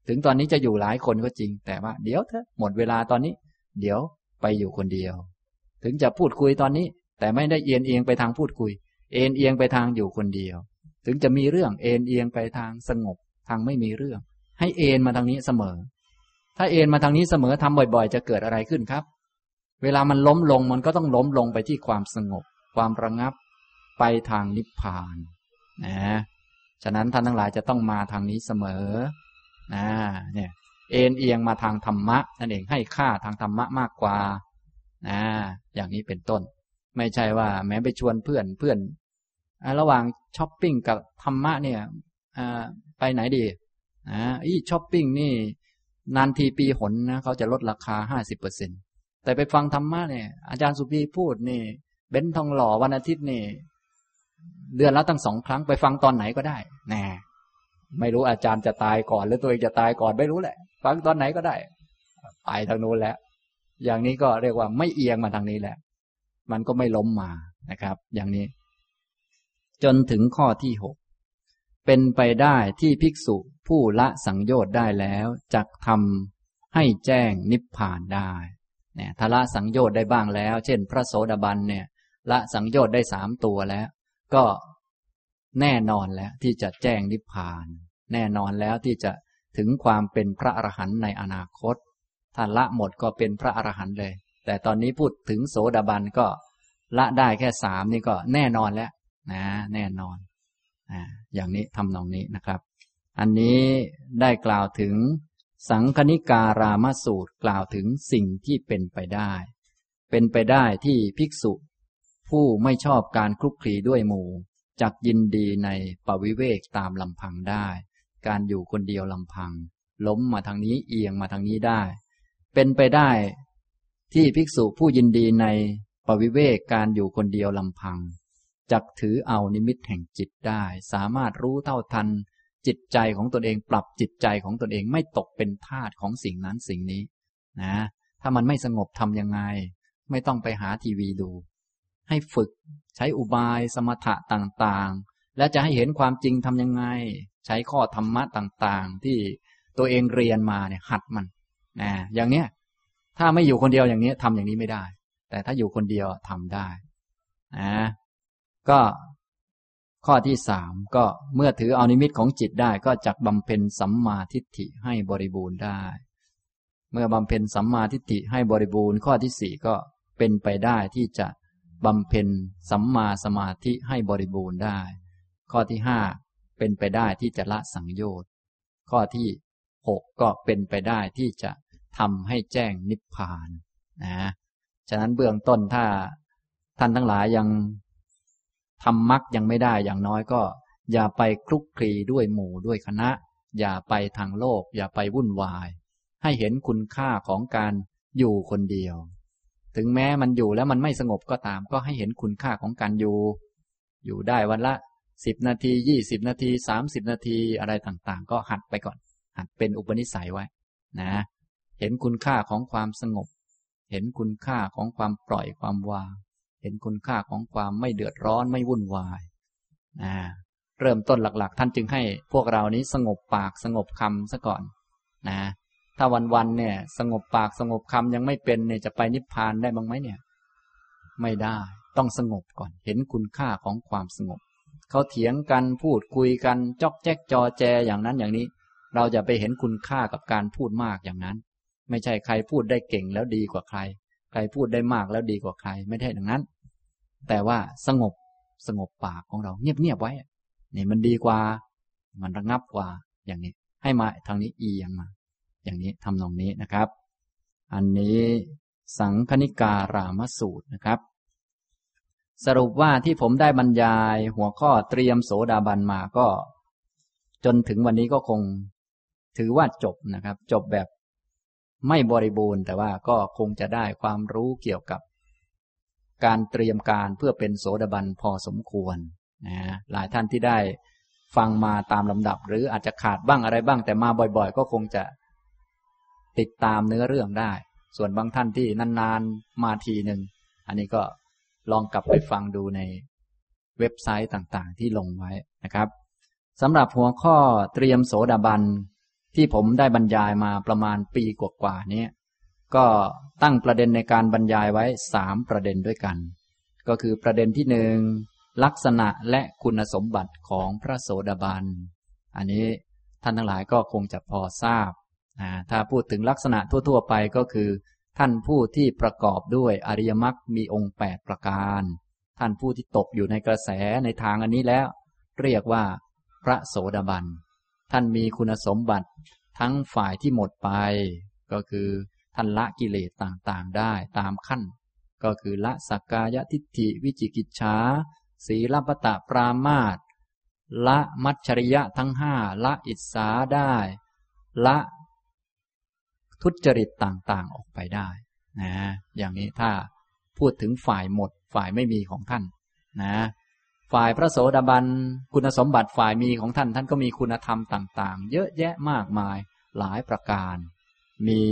ถึงตอนนี้จะอยู่หลายคนก็จริง แต่ว่าเดี๋ยวเถอะหมดเวลาตอนนี้ เดี๋ยวไปอยู่คนเดียว ถึงจะพูดคุยตอนนี้ แต่ไม่ได้เอียนเอียงไปทางพูดคุย เอ็นเอียงไปทางอยู่คนเดียว ถึงจะมีเรื่องเอ็นเอียงไปทางสงบทางไม่มีเรื่อง ให้เอ็นมาทางนี้เสมอ ถ้าเอ็นมาทางนี้เสมอทำบ่อยๆ จะเกิดอะไรขึ้นครับ เวลามันล้มลงมันก็ต้องล้มลงไปที่ความสงบ ความระงับ ไปทางนิพพานนะฉะนั้นท่านทั้งหลายจะต้องมาทางนี้เสมอนะเนี่ยเอนเอียงมาทางธรรมะนั่นเองให้ค่าทางธรรมะมากกว่านะอย่างนี้เป็นต้น ไม่ใช่ว่าแม้ไปชวนเพื่อนเพื่อน ระหว่างช้อปปิ้งกับธรรมะเนี่ยไปไหนดีนะอีช้อปปิ้งนี่นานทีปีหนนะเขาจะลดราคาห้าสิบเปอร์เซ็นต์แต่ไปฟังธรรมะเนี่ยอาจารย์สุภีพูดนี่เบ้นทองหล่อวันอาทิตย์นี่เดือนละตั้งสองครั้งไปฟังตอนไหนก็ได้แน่ไม่รู้อาจารย์จะตายก่อน หรือตัวเองจะตายก่อนไม่รู้แหละ ฟังตอนไหนก็ได้ ไปทางนู้นแล้ว อย่างนี้ก็เรียกว่าไม่เอียงมาทางนี้แหละ มันก็ไม่ล้มมานะครับ อย่างนี้ จนถึงข้อที่หกเป็นไปได้ที่ภิกษุผู้ละสังโยชน์ได้แล้วจักทำให้แจ้งนิพพานได้เนี่ยถ้าละสังโยชน์ได้บ้างแล้ว เช่น พระโสดาบันเนี่ย ละสังโยชน์ได้สามตัวแล้ว ก็แน่นอนแล้วที่จะแจ้งนิพพาน แน่นอนแล้วที่จะถึงความเป็นพระอรหันต์ในอนาคตถ้าละหมดก็เป็นพระอรหันต์เลย แต่ตอนนี้พูดถึงโสดาบันก็ละได้แค่สามนี่ก็แน่นอนแล้ว นะ แน่นอนอ่าอย่างนี้ทำนองนี้นะครับ อันนี้ได้กล่าวถึงสังคณิการามสูตรกล่าวถึงสิ่งที่เป็นไปได้ เป็นไปได้ที่ภิกษุ ผู้ไม่ชอบการคลุกคลีด้วยหมู่จักยินดีในปวิเวกตามลำพังได้ การอยู่คนเดียวลำพัง ล้มมาทางนี้เอียงมาทางนี้ได้ เป็นไปได้ ที่ภิกษุผู้ยินดีในปวิเวกการอยู่คนเดียวลำพัง จักถือเอานิมิตแห่งจิตได้ สามารถรู้เท่าทัน จิตใจของตนเองปรับจิตใจของตนเองไม่ตกเป็นทาสของสิ่งนั้นสิ่งนี้ นะ ถ้ามันไม่สงบทำยังไง ไม่ต้องไปหาทีวีดู ให้ฝึกใช้อุบายสมถะต่างๆ และจะให้เห็นความจริงทำยังไง ใช้ข้อธรรมะต่างๆ ที่ตัวเองเรียนมาเนี่ยหัดมันนะอย่างเนี้ยถ้าไม่อยู่คนเดียวอย่างนี้ทำอย่างนี้ไม่ได้ แต่ถ้าอยู่คนเดียวทำได้นะ ก็ข้อที่สามก็เมื่อถือเอานิมิตของจิตได้ก็จักบำเพ็ญสัมมาทิฏฐิให้บริบูรณ์ได้ เมื่อบำเพ็ญสัมมาทิฏฐิให้บริบูรณ์ ข้อที่สี่ก็เป็นไปได้ที่จะบำเพ็ญสัมมาสมาธิให้บริบูรณ์ได้ ข้อที่ห้าเป็นไปได้ที่จะละสังโยชน์ ข้อที่หกก็เป็นไปได้ที่จะทำให้แจ้งนิพพานนะฉะนั้นเบื้องต้นถ้าท่านทั้งหลายยัง ทำมักยังไม่ได้อย่างน้อยก็ อย่าไปคลุกคลีด้วยหมู่ด้วยคณะ อย่าไปทางโลก อย่าไปวุ่นวาย ให้เห็นคุณค่าของการอยู่คนเดียว ถึงแม้มันอยู่แล้วมันไม่สงบก็ตาม ก็ให้เห็นคุณค่าของการอยู่ อยู่ได้วันละสิบนาทียี่สิบนาทีสามสิบนาทีอะไรต่างๆ ก็หัดไปก่อน หัดเป็นอุปนิสัยไว้ นะ เห็นคุณค่าของความสงบ เห็นคุณค่าของความปล่อยความวาง เห็นคุณค่าของความไม่เดือดร้อนไม่วุ่นวายนะเริ่มต้นหลักๆ ท่านจึงให้พวกเรานี้สงบปากสงบคำซะก่อนนะถ้าวันๆเนี่ยสงบปากสงบคำยังไม่เป็นเนี่ยจะไปนิพพานได้บ้างไหมเนี่ย ไม่ได้ต้องสงบก่อน เห็นคุณค่าของความสงบเขาเถียงกันพูดคุยกันจอกแจ๊กจอแจอย่างนั้นอย่างนี้ เราจะไปเห็นคุณค่ากับการพูดมากอย่างนั้น ไม่ใช่ใครพูดได้เก่งแล้วดีกว่าใคร ใครพูดได้มากแล้วดีกว่าใคร ไม่ได้ดังนั้น แต่ว่าสงบสงบปากของเราเงียบๆไว้นี่มันดีกว่า มันระงับกว่าอย่างนี้ ให้มาทางนี้อียงมา อย่างนี้ทำนองนี้นะครับ อันนี้สังคณิการามสูตรนะครับ สรุปว่าที่ผมได้บรรยายหัวข้อเตรียมโสดาบันมาก็ จนถึงวันนี้ก็คง ถือว่าจบนะครับ จบแบบไม่บริบูรณ์ แต่ว่าก็คงจะได้ความรู้เกี่ยวกับ การเตรียมการเพื่อเป็นโสดาบันพอสมควรนะหลายท่านที่ได้ฟังมาตามลำดับ หรืออาจจะขาดบ้างอะไรบ้าง แต่มาบ่อย ๆ ก็คงจะติดตามเนื้อเรื่องได้ ส่วนบางท่านที่นานๆมาทีหนึ่งอันนี้ก็ลองกลับไปฟังดูในเว็บไซต์ต่างๆ ที่ลงไว้นะครับสำหรับหัวข้อเตรียมโสดาบันที่ผมได้บรรยายมาประมาณปีกว่าๆนี้ ก็ตั้งประเด็นในการบรรยายไว้สามประเด็นด้วยกัน ก็คือประเด็นที่หนึ่งลักษณะและคุณสมบัติของพระโสดาบัน อันนี้ท่านทั้งหลายก็คงจะพอทราบนะถ้าพูดถึงลักษณะทั่ว ๆ ไปก็คือ ท่านผู้ที่ประกอบด้วยอริยมรรคมีองค์แปดประการ ท่านผู้ที่ตกอยู่ในกระแสในทางอันนี้แล้ว เรียกว่า พระโสดาบัน ท่านมีคุณสมบัติทั้งฝ่ายที่หมดไป ก็คือ ท่านละกิเลสต่างๆได้ตามขั้น ก็คือละสักกายทิฏฐิวิจิกิจฉาสีลปตะปรามาตละมัจฉริยะทั้งห้าละอิสาได้ ละทุจริตต่างๆออกไปได้นะอย่างนี้ถ้าพูดถึงฝ่ายหมดฝ่ายไม่มีของท่านนะฝ่ายพระโสดาบันคุณสมบัติฝ่ายมีของท่าน ท่านก็มีคุณธรรมต่าง ๆ เยอะแยะมากมายหลายประการ มี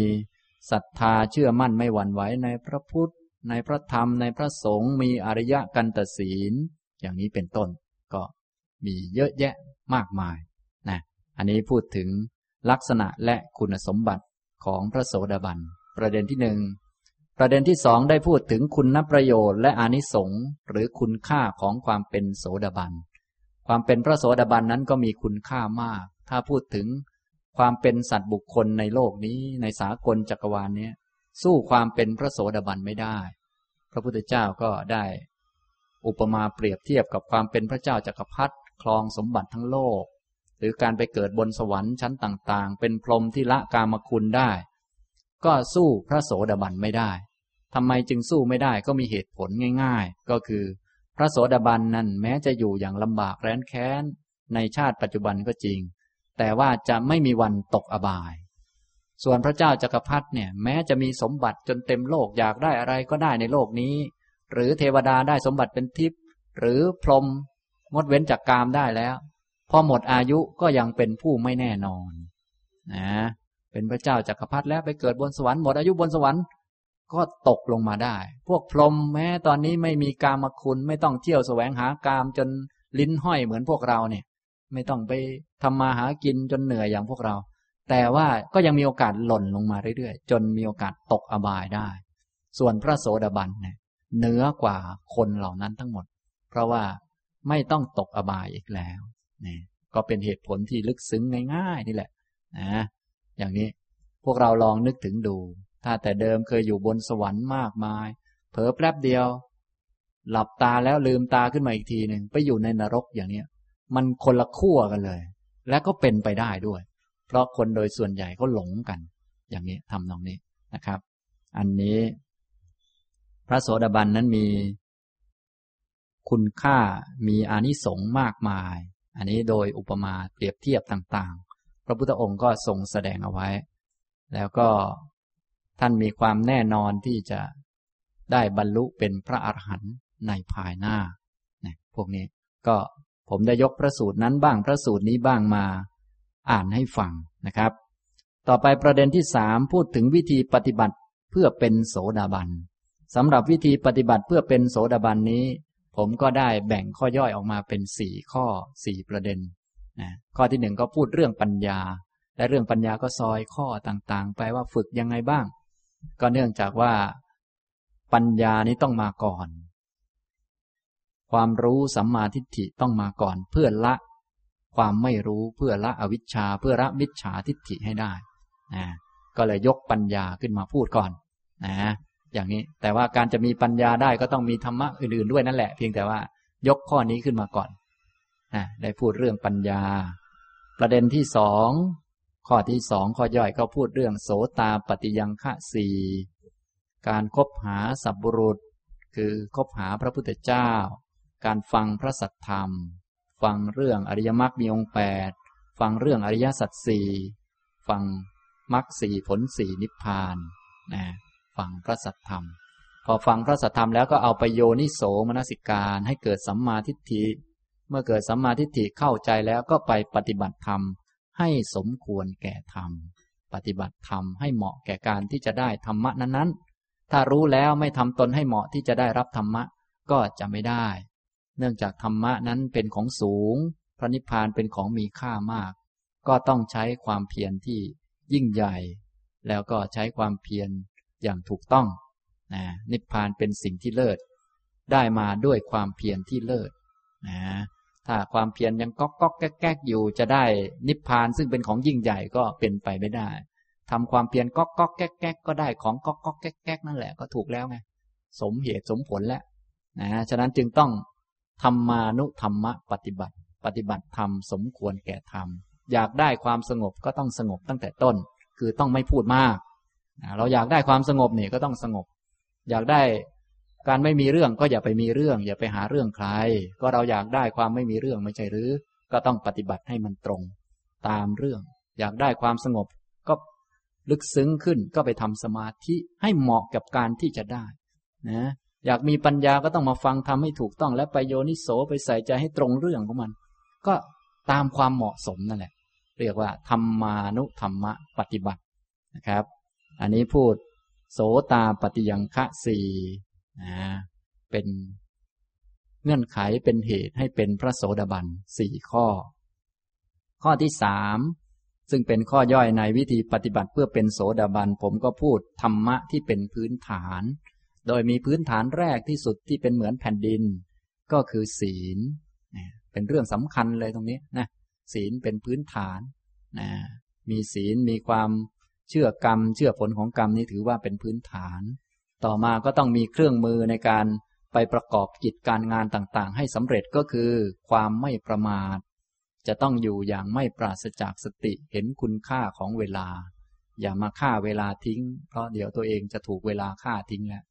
ศรัทธาเชื่อมั่นไม่หวั่นไหวในพระพุทธ ในพระธรรมในพระสงฆ์มีอริยะกันตศีล อย่างนี้เป็นต้นก็มีเยอะแยะมากมายนะอันนี้พูดถึงลักษณะและคุณสมบัติของพระโสดาบัน ประเด็นที่หนึ่งประเด็นที่สองได้พูดถึงคุณนประโยชน์และอานิสงส์หรือคุณค่าของความเป็นโสดาบัน ความเป็นพระโสดาบันนั้นก็มีคุณค่ามาก ถ้าพูดถึง ความเป็นสัตว์บุคคลในโลกนี้ในสากลจักรวาลนี้สู้ความเป็นพระโสดาบันไม่ได้ พระพุทธเจ้าก็ได้ อุปมาเปรียบเทียบกับความเป็นพระเจ้าจักรพรรดิครองสมบัติทั้งโลก หรือการไปเกิดบนสวรรค์ชั้นต่าง ๆ เป็นพรหมที่ละกามคุณได้ ก็สู้พระโสดาบันไม่ได้ทำไมจึงสู้ไม่ได้ก็มีเหตุผลง่าย ๆ ก็คือ พระโสดาบันนั้นแม้จะอยู่อย่างลำบากแร้นแค้นในชาติปัจจุบันก็จริง แต่ว่าจะไม่มีวันตกอบาย ส่วนพระเจ้าจักรพรรดิเนี่ยแม้จะมีสมบัติจนเต็มโลกอยากได้อะไรก็ได้ในโลกนี้ หรือเทวดาได้สมบัติเป็นทิพย์หรือพรหมงดเว้นจากกามได้แล้ว พอหมดอายุก็ยังเป็นผู้ไม่แน่นอนนะเป็นพระเจ้าจากักรพรรดิแล้วไปเกิดบนสวรรค์หมดอายุบนสวรรค์ก็ตกลงมาได้ พวกพรหมแม้ตอนนี้ไม่มีกามคุณไม่ต้องเที่ยวแสวงหากามจนลิ้นห้อยเหมือนพวกเราเนี่ย ไม่ต้องไปทำมาหากินจนเหนื่อยอย่างพวกเรา แต่ว่าก็ยังมีโอกาสหล่นลงมาเรื่อยๆ จนมีโอกาสตกอบายได้ ส่วนพระโสดาบันเนี่ยเหนือกว่าคนเหล่านั้นทั้งหมด เพราะว่าไม่ต้องตกอบายอีกแล้วนี่ก็เป็นเหตุผลที่ลึกซึ้งง่าย ๆ นี่แหละนะอย่างนี้พวกเราลองนึกถึงดู ถ้าแต่เดิมเคยอยู่บนสวรรค์มากมาย เผลอแป๊บเดียว หลับตาแล้วลืมตาขึ้นมาอีกทีหนึ่งไปอยู่ในนรกอย่างเนี้ย มันคนละขั้วกันเลย และก็เป็นไปได้ด้วย เพราะคนโดยส่วนใหญ่เขาหลงกัน อย่างนี้ทำตรงนี้นะครับ อันนี้ พระโสดาบันนั้นมี คุณค่ามีอานิสงส์มากมาย อันนี้โดยอุปมาเปรียบเทียบต่างๆ พระพุทธองค์ก็ทรงแสดงเอาไว้ แล้วก็ท่านมีความแน่นอนที่จะได้บรรลุเป็นพระอรหันต์ในภายหน้าเนี่ยพวกนี้ก็ ผมได้ยกพระสูตรนั้นบ้างพระสูตรนี้บ้างมา อ่านให้ฟังนะครับ ต่อไปประเด็นที่สามพูดถึงวิธีปฏิบัติเพื่อเป็นโสดาบันสำหรับวิธีปฏิบัติเพื่อเป็นโสดาบันนี้ ผมก็ได้แบ่งข้อย่อยออกมาเป็นสี่ข้อสี่ประเด็นนะข้อที่หนึ่งก็พูดเรื่องปัญญา และเรื่องปัญญาก็ซอยข้อต่างๆ ไปว่าฝึกยังไงบ้าง ก็เนื่องจากว่า ปัญญานี้ต้องมาก่อน ความรู้สัมมาทิฏฐิต้องมาก่อนเพื่อละ ความไม่รู้เพื่อละอวิชชา เพื่อละมิจฉาทิฏฐิให้ได้นะก็เลยยกปัญญาขึ้นมาพูดก่อนนะอย่างนี้แต่ว่าการจะมีปัญญาได้ก็ต้องมีธรรมะอื่นๆด้วยนั่นแหละ เพียงแต่ว่ายกข้อนี้ขึ้นมาก่อนนะได้พูดเรื่องปัญญา ประเด็นที่สองข้อที่สองข้อย่อยก็พูดเรื่องโสตาปฏิยังฆะสีการคบหาสัพบุรุษ คือคบหาพระพุทธเจ้า การฟังพระสัทธรรม ฟังเรื่องอริยมรรคมีองค์แปดฟังเรื่องอริยสัจสี่ฟังมรรคสี่ผลสี่นิพพานนะฟังพระสัทธรรม พอฟังพระสัทธรรมแล้วก็เอาไปโยนิโสมนสิการให้เกิดสัมมาทิฏฐิเมื่อเกิดสัมมาทิฏฐิเข้าใจแล้วก็ไปปฏิบัติธรรม ให้สมควรแก่ธรรม ปฏิบัติธรรมให้เหมาะแก่การที่จะได้ธรรมะนั้นๆ ถ้ารู้แล้วไม่ทำตนให้เหมาะที่จะได้รับธรรมะก็จะไม่ได้ เนื่องจากธรรมะนั้นเป็นของสูง พระนิพพานเป็นของมีค่ามาก ก็ต้องใช้ความเพียรที่ยิ่งใหญ่ แล้วก็ใช้ความเพียรอย่างถูกต้องนะนิพพานเป็นสิ่งที่เลิศ ได้มาด้วยความเพียรที่เลิศนะถ้าความเพียรยังก๊อกก๊อกแก๊กแก๊กอยู่จะได้นิพพานซึ่งเป็นของยิ่งใหญ่ก็เป็นไปไม่ได้ทำความเพียรก๊อกก๊อกแก๊กแก๊กก็ได้ของก๊อกก๊อกแก๊กแก๊กนั่นแหละก็ถูกแล้วไงสมเหตุสมผลแล้วนะฉะนั้นจึงต้อง ธรรมานุธรรมะปฏิบัติ ปฏิบัติธรรมสมควรแก่ธรรม อยากได้ความสงบก็ต้องสงบตั้งแต่ต้น คือต้องไม่พูดมาก เราอยากได้ความสงบเนี่ยก็ต้องสงบ อยากได้การไม่มีเรื่องก็อย่าไปมีเรื่อง อย่าไปหาเรื่องใคร ก็เราอยากได้ความไม่มีเรื่องไม่ใช่หรือ ก็ต้องปฏิบัติให้มันตรง ตามเรื่อง อยากได้ความสงบก็ลึกซึ้งขึ้นก็ไปทำสมาธิให้เหมาะกับการที่จะได้นะ อยากมีปัญญาก็ต้องมาฟังทำให้ถูกต้องและไปโยนิโสไปใส่ใจให้ตรงเรื่องของมัน ก็ตามความเหมาะสมนั่นแหละ เรียกว่า ธรรมานุธรรมะปฏิบัตินะครับ อันนี้พูดโสตาปฏิยังคะสี่นะเป็นเงื่อนไขเป็นเหตุให้เป็นพระโสดาบันสี่ข้อ ข้อที่สามซึ่งเป็นข้อย่อยในวิธีปฏิบัติเพื่อเป็นโสดาบันผมก็พูดธรรมะที่เป็นพื้นฐาน โดยมีพื้นฐานแรกที่สุดที่เป็นเหมือนแผ่นดิน ก็คือศีล เป็นเรื่องสำคัญเลยตรงนี้นะศีลเป็นพื้นฐานนะมีศีลมีความเชื่อกรรม เชื่อผลของกรรมนี้ถือว่าเป็นพื้นฐาน ต่อมาก็ต้องมีเครื่องมือในการไปประกอบกิจการงานต่างๆ ให้สำเร็จก็คือความไม่ประมาท จะต้องอยู่อย่างไม่ปราศจากสติเห็นคุณค่าของเวลา อย่ามาฆ่าเวลาทิ้ง เพราะเดี๋ยวตัวเองจะถูกเวลาฆ่าทิ้งแล้ว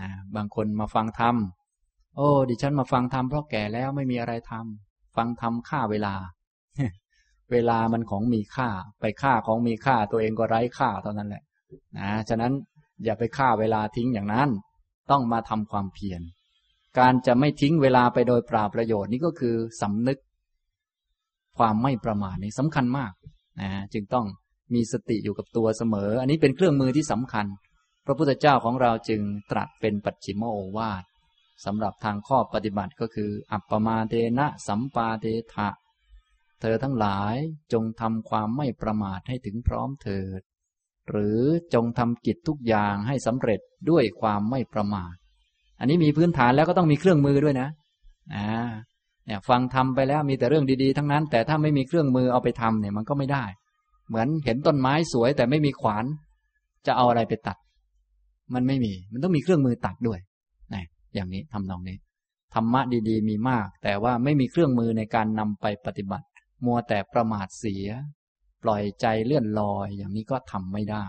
นะบางคนมาฟังธรรม โอ้ ดิฉันมาฟังธรรมเพราะแก่แล้วไม่มีอะไรทำฟังธรรมฆ่าเวลา เวลามันของมีค่า ไปฆ่าของมีค่าตัวเองก็ไร้ค่าเท่านั้นแหละ นะ ฉะนั้นอย่าไปฆ่าเวลาทิ้งอย่างนั้น ต้องมาทำความเพียร การจะไม่ทิ้งเวลาไปโดยปราประโยชน์นี่ก็คือสำนึก ความไม่ประมาทนี่สำคัญมาก นะ จึงต้องมีสติอยู่กับตัวเสมอ อันนี้เป็นเครื่องมือที่สำคัญ พระพุทธเจ้าของเราจึงตรัสเป็นปัจฉิมโอวาทสำหรับทางข้อปฏิบัติก็คือ อัปปมาเทนะสัมปาเทถะเธอทั้งหลายจงทำความไม่ประมาทให้ถึงพร้อมเถิด หรือจงทำกิจทุกอย่างให้สำเร็จด้วยความไม่ประมาท อันนี้มีพื้นฐานแล้วก็ต้องมีเครื่องมือด้วยนะอ่าเนี่ยฟังทำไปแล้วมีแต่เรื่องดีๆ ทั้งนั้น แต่ถ้าไม่มีเครื่องมือเอาไปทำเนี่ยมันก็ไม่ได้ เหมือนเห็นต้นไม้สวยแต่ไม่มีขวาน จะเอาอะไรไปตัด มันไม่มี มันต้องมีเครื่องมือตัดด้วยนะอย่างนี้ทำนองนี้ ธรรมะดีๆ มีมาก แต่ว่าไม่มีเครื่องมือในการนำไปปฏิบัติ มัวแต่ประมาทเสีย ปล่อยใจเลื่อนลอย อย่างนี้ก็ทำไม่ได้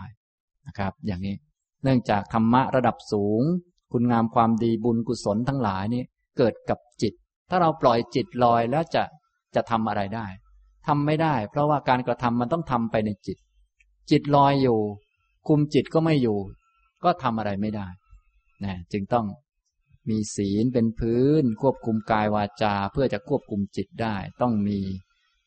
นะครับ อย่างนี้ เนื่องจากธรรมะระดับสูง คุณงามความดีบุญกุศลทั้งหลายนี่เกิดกับจิต ถ้าเราปล่อยจิตลอยแล้วจะจะทำอะไรได้ทำไม่ได้ เพราะว่าการกระทำมันต้องทำไปในจิต จิตลอยอยู่ คุมจิตก็ไม่อยู่ ก็ทำอะไรไม่ได้นะจึงต้องมีศีลเป็นพื้น ควบคุมกายวาจา เพื่อจะควบคุมจิตได้ ต้องมี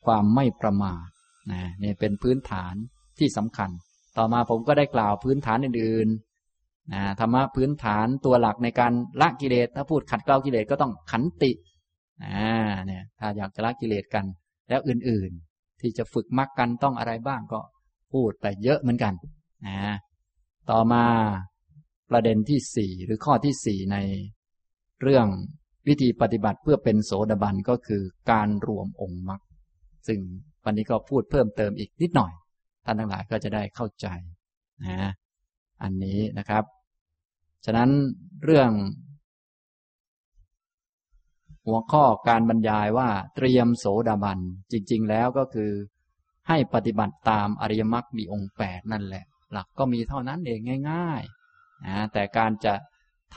ความไม่ประมาทนะนี่เป็นพื้นฐานที่สำคัญ ต่อมาผมก็ได้กล่าวพื้นฐานอื่นๆนะธรรมะพื้นฐานตัวหลักในการละกิเลสถ้าพูดขัดเกลากิเลสก็ต้องขันตินะเนี่ยถ้าอยากจะละกิเลสกัน แล้วอื่นๆ ที่จะฝึกมรรคกันต้องอะไรบ้างก็พูดไปเยอะเหมือนกันนะ ต่อมาประเด็นที่สี่หรือข้อที่สี่ใน เรื่องวิธีปฏิบัติเพื่อเป็นโสดาบันก็คือการรวมองค์มรรคซึ่งวันนี้ก็พูดเพิ่มเติมอีกนิดหน่อย ท่านทั้งหลายก็จะได้เข้าใจนะอันนี้นะครับ ฉะนั้นเรื่อง หัวข้อการบรรยายว่าเตรียมโสดาบันจริง ๆ แล้วก็คือ ให้ปฏิบัติตามอริยมรรคมีองค์แปดนั่นแหละ หลักก็มีเท่านั้นเองง่ายๆนะแต่การจะ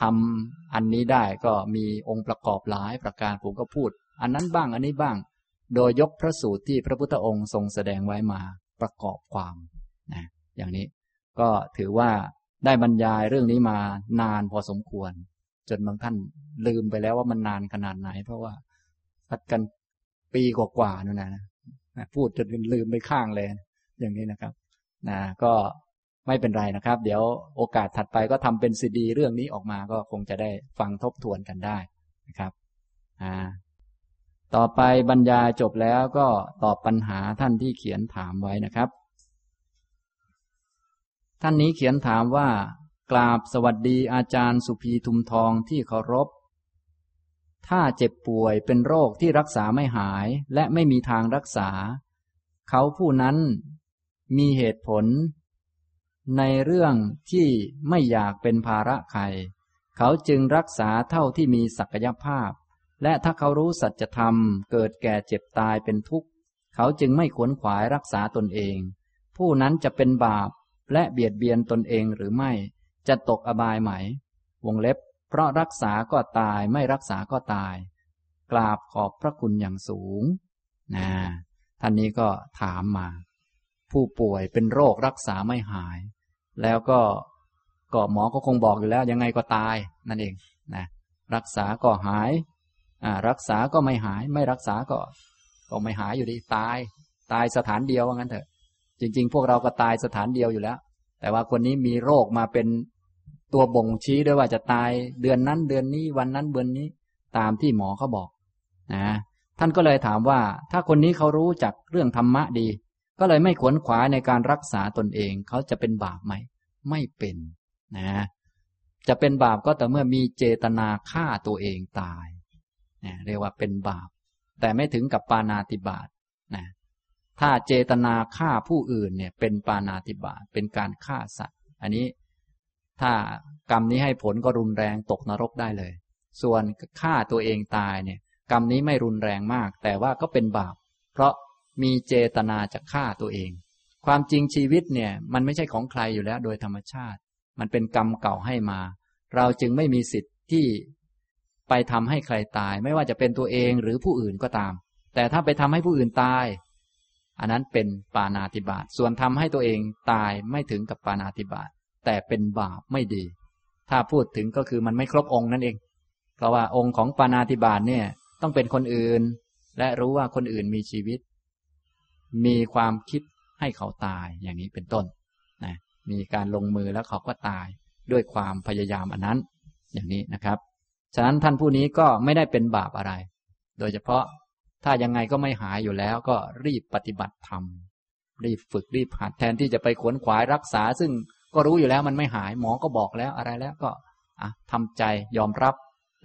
ทำอันนี้ได้ก็มีองค์ประกอบหลายประการผมก็พูด อันนั้นบ้างอันนี้บ้าง โดยยกพระสูตรที่พระพุทธองค์ทรงแสดงไว้มาประกอบความนะอย่างนี้ก็ถือว่าได้บรรยายเรื่องนี้มานานพอสมควร จนบางท่านลืมไปแล้วว่ามันนานขนาดไหน เพราะว่าพัดกันปีกว่าๆนู่นนะนะพูดจนลืมไปข้างเลย อย่างนี้นะครับนะก็ ไม่เป็นไรนะครับ เดี๋ยวโอกาสถัดไปก็ทำเป็นซีดีเรื่องนี้ออกมาก็คงจะได้ฟังทบทวนกันได้นะครับอ่าต่อไปบรรยายจบแล้วก็ตอบปัญหาท่านที่เขียนถามไว้นะครับ ท่านนี้เขียนถามว่ากราบสวัสดีอาจารย์สุภีทุมทองที่เคารพ ถ้าเจ็บป่วยเป็นโรคที่รักษาไม่หายและไม่มีทางรักษา เขาผู้นั้นมีเหตุผล ในเรื่องที่ไม่อยากเป็นภาระใคร เขาจึงรักษาเท่าที่มีศักยภาพ และถ้าเขารู้สัจธรรม เกิดแก่เจ็บตายเป็นทุกข์ เขาจึงไม่ขวนขวายรักษาตนเอง ผู้นั้นจะเป็นบาปและเบียดเบียนตนเองหรือไม่ จะตกอบายไหม วงเล็บ เพราะรักษาก็ตายไม่รักษาก็ตาย กราบขอบพระคุณอย่างสูงนะท่านนี้ก็ถามมา ผู้ป่วยเป็นโรครักษาไม่หาย แล้วก็ก็หมอก็คงบอกอยู่แล้ว ยังไงก็ตายนั่นเองนะรักษาก็หายอ่ารักษาก็ไม่หาย ไม่รักษาก็ ก็ไม่หายอยู่ดีตาย ตายสถานเดียวว่างั้นเถอะ จริง ๆ พวกเราก็ตายสถานเดียวอยู่แล้ว แต่ว่าคนนี้มีโรคมาเป็นตัวบ่งชี้ด้วยว่าจะตายเดือนนั้นเดือนนี้วันนั้นเดือนนี้ ตามที่หมอเขาบอกนะท่านก็เลยถามว่า ถ้าคนนี้เขารู้จักเรื่องธรรมะดี ก็เลยไม่ขวนขวายในการรักษาตนเอง เขาจะเป็นบาปไหม ไม่เป็นนะ จะเป็นบาปก็แต่เมื่อมีเจตนาฆ่าตัวเองตายนะเรียกว่าเป็นบาป แต่ไม่ถึงกับปานาติบาตนะถ้าเจตนาฆ่าผู้อื่นเนี่ยเป็นปานาติบาตเป็นการฆ่าสัตว์ อันนี้ถ้ากรรมนี้ให้ผลก็รุนแรงตกนรกได้เลย ส่วนฆ่าตัวเองตายเนี่ย กรรมนี้ไม่รุนแรงมาก แต่ว่าก็เป็นบาป เพราะ มีเจตนาจะฆ่าตัวเอง ความจริงชีวิตเนี่ย มันไม่ใช่ของใครอยู่แล้วโดยธรรมชาติ มันเป็นกรรมเก่าให้มา เราจึงไม่มีสิทธิ์ที่ไปทำให้ใครตาย ไม่ว่าจะเป็นตัวเองหรือผู้อื่นก็ตาม แต่ถ้าไปทำให้ผู้อื่นตาย อันนั้นเป็นปานาติบาตส่วนทำให้ตัวเองตายไม่ถึงกับปานาติบาตแต่เป็นบาปไม่ดี ถ้าพูดถึงก็คือมันไม่ครบองค์นั่นเอง เพราะว่าองค์ของปานาติบาตเนี่ยต้องเป็นคนอื่น และรู้ว่าคนอื่นมีชีวิต มีความคิดให้เขาตายอย่างนี้เป็นต้นนะมีการลงมือแล้วเขาก็ตายด้วยความพยายามอันนั้น อย่างนี้นะครับ ฉะนั้นท่านผู้นี้ก็ไม่ได้เป็นบาปอะไร โดยเฉพาะถ้ายังไงก็ไม่หายอยู่แล้วก็รีบปฏิบัติธรรมรีบฝึกรีบหัดแทนที่จะไปขวนขวายรักษา ซึ่งก็รู้อยู่แล้วมันไม่หายหมอก็บอกแล้วอะไรแล้วก็อะทำใจยอมรับ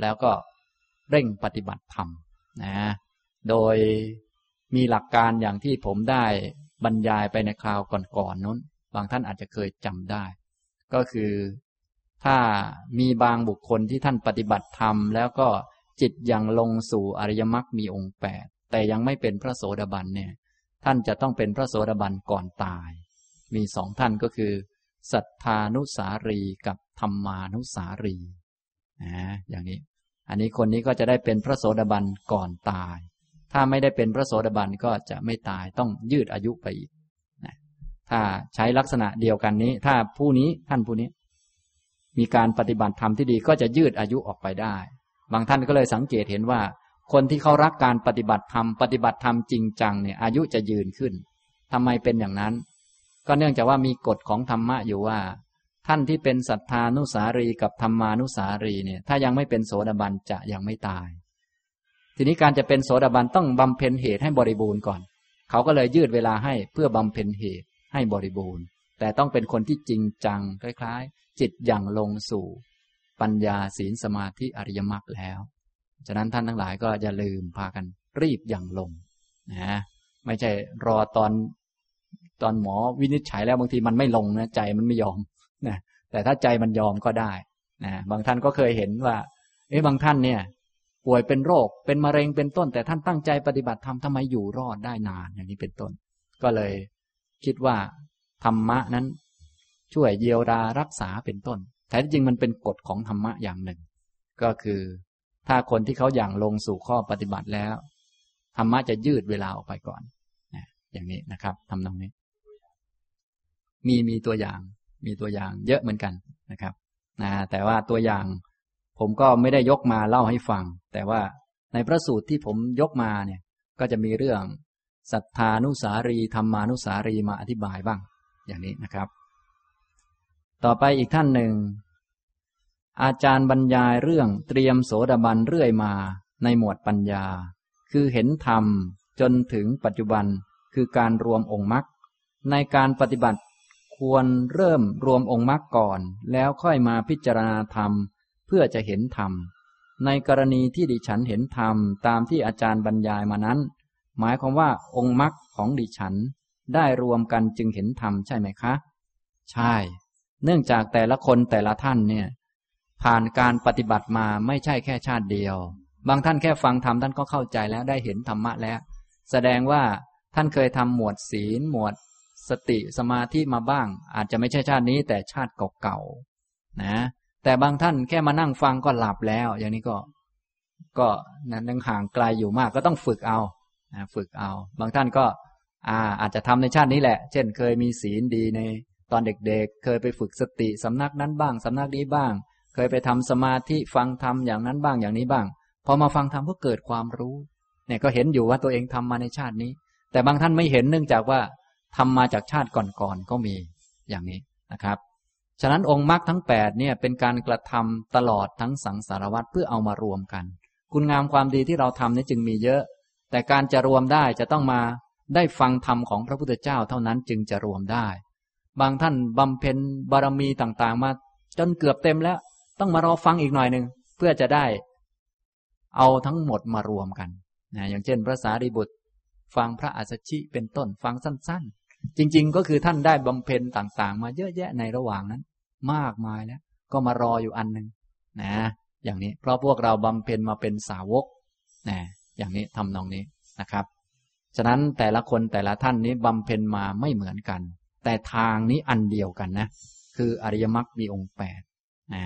แล้วก็เร่งปฏิบัติธรรมนะโดย มีหลักการอย่างที่ผมได้บรรยายไปในคราวก่อนๆนนู้น บางท่านอาจจะเคยจำได้ ก็คือถ้ามีบางบุคคลที่ท่านปฏิบัติธรรม แล้วก็จิตยังลงสู่อริยมรรคมีองค์แปดแต่ยังไม่เป็นพระโสดาบันเนี่ย ท่านจะต้องเป็นพระโสดาบันก่อนตาย มีสองท่านก็คือสัทธานุสารีกับธรรมานุสารีนะอย่างนี้ อันนี้คนนี้ก็จะได้เป็นพระโสดาบันก่อนตาย ถ้าไม่ได้เป็นพระโสดาบันก็จะไม่ตายต้องยืดอายุไปอีกนะถ้าใช้ลักษณะเดียวกันนี้ ถ้าผู้นี้ท่านผู้นี้ มีการปฏิบัติธรรมที่ดีก็จะยืดอายุออกไปได้ บางท่านก็เลยสังเกตเห็นว่า คนที่เขารักการปฏิบัติธรรมปฏิบัติธรรมจริงจังเนี่ยอายุจะยืนขึ้นทำไมเป็นอย่างนั้น ก็เนื่องจากว่ามีกฎของธรรมะอยู่ว่า ท่านที่เป็นศรัทธานุสารีกับธรรมานุสารีเนี่ย ถ้ายังไม่เป็นโสดาบันจะยังไม่ตาย ทีนี้การจะเป็นโสดาบันต้องบำเพ็ญเหตุให้บริบูรณ์ก่อน เขาก็เลยยืดเวลาให้เพื่อบำเพ็ญเหตุให้บริบูรณ์ แต่ต้องเป็นคนที่จริงจังคล้ายๆ จิตอย่างลงสู่ ปัญญาศีลสมาธิอริยมรรคแล้ว ฉะนั้นท่านทั้งหลายก็อย่าลืมพากันรีบอย่างลงนะไม่ใช่รอตอนตอนหมอวินิจฉัยแล้วบางทีมันไม่ลงนะใจมันไม่ยอมนะแต่ถ้าใจมันยอมก็ได้นะบางท่านก็เคยเห็นว่าเอ๊ะบางท่านเนี่ย ป่วยเป็นโรค เป็นมะเร็งเป็นต้น แต่ท่านตั้งใจปฏิบัติธรรมทำไมอยู่รอดได้นานอย่างนี้เป็นต้น ก็เลยคิดว่าธรรมะนั้น ช่วยเยียวยารักษาเป็นต้นแต่จริงมันเป็นกฎของธรรมะอย่างหนึ่ง ก็คือ ถ้าคนที่เขาอย่างลงสู่ข้อปฏิบัติแล้วธรรมะจะยืดเวลาออกไปก่อนอย่างนี้นะครับทำตรงนี้ มีมีตัวอย่าง มีตัวอย่างเยอะเหมือนกันนะครับนะแต่ว่าตัวอย่าง ผมก็ไม่ได้ยกมาเล่าให้ฟัง แต่ว่าในพระสูตรที่ผมยกมาเนี่ย ก็จะมีเรื่องศรัทธานุสารีธรรมานุสารีมาอธิบายบ้าง อย่างนี้นะครับ ต่อไปอีกท่านหนึ่ง อาจารย์บรรยายเรื่องเตรียมโสดาบันเรื่อยมาในหมวดปัญญา คือเห็นธรรมจนถึงปัจจุบันคือการรวมองค์มรรคในการปฏิบัติควรเริ่มรวมองค์มรรคก่อน แล้วค่อยมาพิจารณาธรรม เพื่อจะเห็นธรรม ในกรณีที่ดิฉันเห็นธรรมตามที่อาจารย์บรรยายมานั้น หมายความว่าองค์มรรคของดิฉันได้รวมกันจึงเห็นธรรมใช่ไหมคะ ใช่ เนื่องจากแต่ละคนแต่ละท่านเนี่ย ผ่านการปฏิบัติมาไม่ใช่แค่ชาติเดียว บางท่านแค่ฟังธรรมท่านก็เข้าใจแล้วได้เห็นธรรมะแล้ว แสดงว่าท่านเคยทำหมวดศีลหมวดสติสมาธิมาบ้าง อาจจะไม่ใช่ชาตินี้แต่ชาติเก่าๆนะ แต่บางท่านแค่มานั่งฟังก็หลับแล้ว อย่างนี้ก็ ก็นั้นยังห่างไกลอยู่มากก็ต้องฝึกเอาฝึกเอา บางท่านก็อาอาจจะทำในชาตินี้แหละ เช่น เคยมีศีลดีในตอนเด็กๆ เคยไปฝึกสติสำนักนั้นบ้างสำนักนี้บ้าง เคยไปทำสมาธิฟังธรรมอย่างนั้นบ้างอย่างนี้บ้าง พอมาฟังธรรมก็เกิดความรู้ เนี่ยก็เห็นอยู่ว่าตัวเองทำมาในชาตินี้ แต่บางท่านไม่เห็นเนื่องจากว่าทำมาจากชาติก่อนๆก็มีอย่างนี้นะครับ ฉะนั้นองค์มรรคทั้งแปดเนี่ยเป็นการกระทำตลอดทั้งสังสารวัตรเพื่อเอามารวมกัน คุณงามความดีที่เราทำนี่จึงมีเยอะ แต่การจะรวมได้จะต้องมาได้ฟังธรรมของพระพุทธเจ้าเท่านั้นจึงจะรวมได้ บางท่านบำเพ็ญบารมีต่างๆ มาจนเกือบเต็มแล้ว ต้องมารอฟังอีกหน่อยหนึ่งเพื่อจะได้ เอาทั้งหมดมารวมกันนะอย่างเช่น พระสารีบุตร ฟังพระอัสสชิเป็นต้นฟังสั้นๆ จริง ๆ ก็คือท่านได้บำเพ็ญต่างๆ มาเยอะแยะในระหว่างนั้น มากมายแล้ว ก็มารออยู่อันหนึ่งนะ อย่างนี้เพราะพวกเราบำเพ็ญมาเป็นสาวกนะอย่างนี้ทำนองนี้นะครับ ฉะนั้นแต่ละคนแต่ละท่านนี้บำเพ็ญมาไม่เหมือนกัน แต่ทางนี้อันเดียวกันนะ คืออริยมรรคมีองค์แปดนะ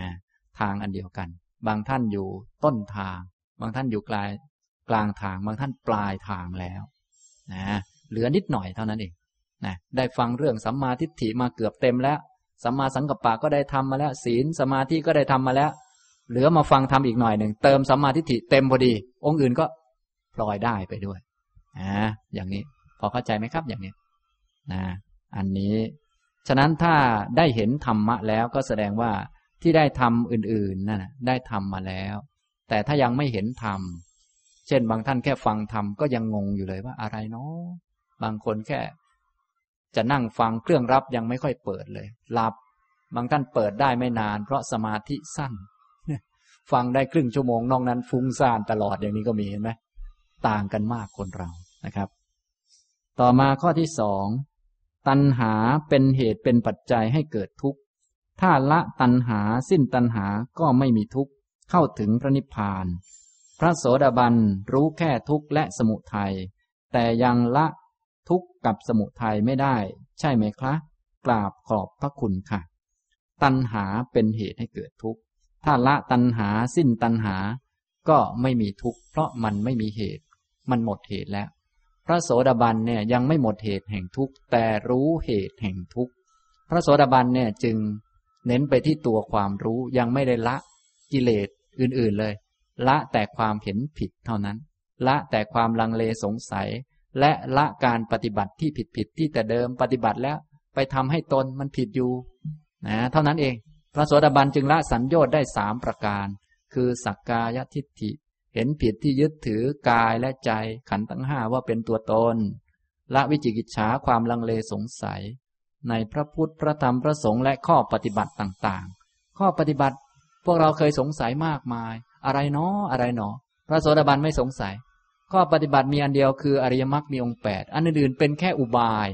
ทางอันเดียวกัน บางท่านอยู่ต้นทาง บางท่านอยู่กลายกลางทาง บางท่านปลายทางแล้วนะเหลือนิดหน่อยเท่านั้นเอง นะได้ฟังเรื่องสัมมาทิฏฐิมาเกือบเต็มแล้ว สัมมาสังกัปปะก็ได้ทำมาแล้ว ศีลสมาธิก็ได้ทำมาแล้ว เหลือมาฟังทำอีกหน่อยหนึ่งเติมสัมมาทิฏฐิเต็มพอดี องค์อื่นก็พลอยได้ไปด้วยนะอย่างนี้พอเข้าใจไหมครับอย่างนี้นะอันนี้ ฉะนั้นถ้าได้เห็นธรรมะแล้วก็แสดงว่าที่ได้ทำอื่นๆนั่นได้ทำมาแล้ว แต่ถ้ายังไม่เห็นธรรมเช่นบางท่านแค่ฟังธรรมก็ยังงงอยู่เลยว่าอะไรเนาะบางคนแค่ จะนั่งฟังเครื่องรับยังไม่ค่อยเปิดเลยหลับบางท่านเปิดได้ไม่นาน เพราะสมาธิสั้น ฟังได้ครึ่งชั่วโมงนอกนั้นฟุ้งซ่านตลอดอย่างนี้ก็มีเห็นไหมต่างกันมากคนเรานะครับ ต่อมาข้อที่สองตัณหาเป็นเหตุเป็นปัจจัยให้เกิดทุกข์ ถ้าละตัณหาสิ้นตัณหาก็ไม่มีทุกข์เข้าถึงพระนิพพาน พระโสดาบันรู้แค่ทุกข์และสมุทัยแต่ยังละ ทุกข์กับสมุทัยไม่ได้ ใช่ไหมครับกราบขอบพระคุณค่ะ ตัณหาเป็นเหตุให้เกิดทุกข์ ถ้าละตัณหาสิ้นตัณหา ก็ไม่มีทุกข์เพราะมันไม่มีเหตุ มันหมดเหตุแล้ว พระโสดาบันเนี่ยยังไม่หมดเหตุแห่งทุกข์แต่รู้เหตุแห่งทุกข์ พระโสดาบันเนี่ยจึงเน้นไปที่ตัวความรู้ยังไม่ได้ละกิเลสอื่นๆเลย ละแต่ความเห็นผิดเท่านั้น ละแต่ความลังเลสงสัย และละการปฏิบัติที่ผิดๆที่แต่เดิมปฏิบัติแล้วไปทำให้ตนมันผิดอยู่นะเท่านั้นเอง พระโสดาบันจึงละสัญญอดได้สามประการ คือสักกายทิฏฐิ เห็นผิดที่ยึดถือกายและใจขันธ์ทั้งห้าว่าเป็นตัวตน ละวิจิกิจฉาความลังเลสงสัย ในพระพุทธพระธรรมพระสงฆ์และข้อปฏิบัติต่างๆ ข้อปฏิบัติพวกเราเคยสงสัยมากมาย อะไรเนาะอะไรเนาะพระโสดาบันไม่สงสัย ข้อปฏิบัติมีอันเดียวคืออริยมรรคมีองค์แปดอันอื่นๆเป็นแค่อุบาย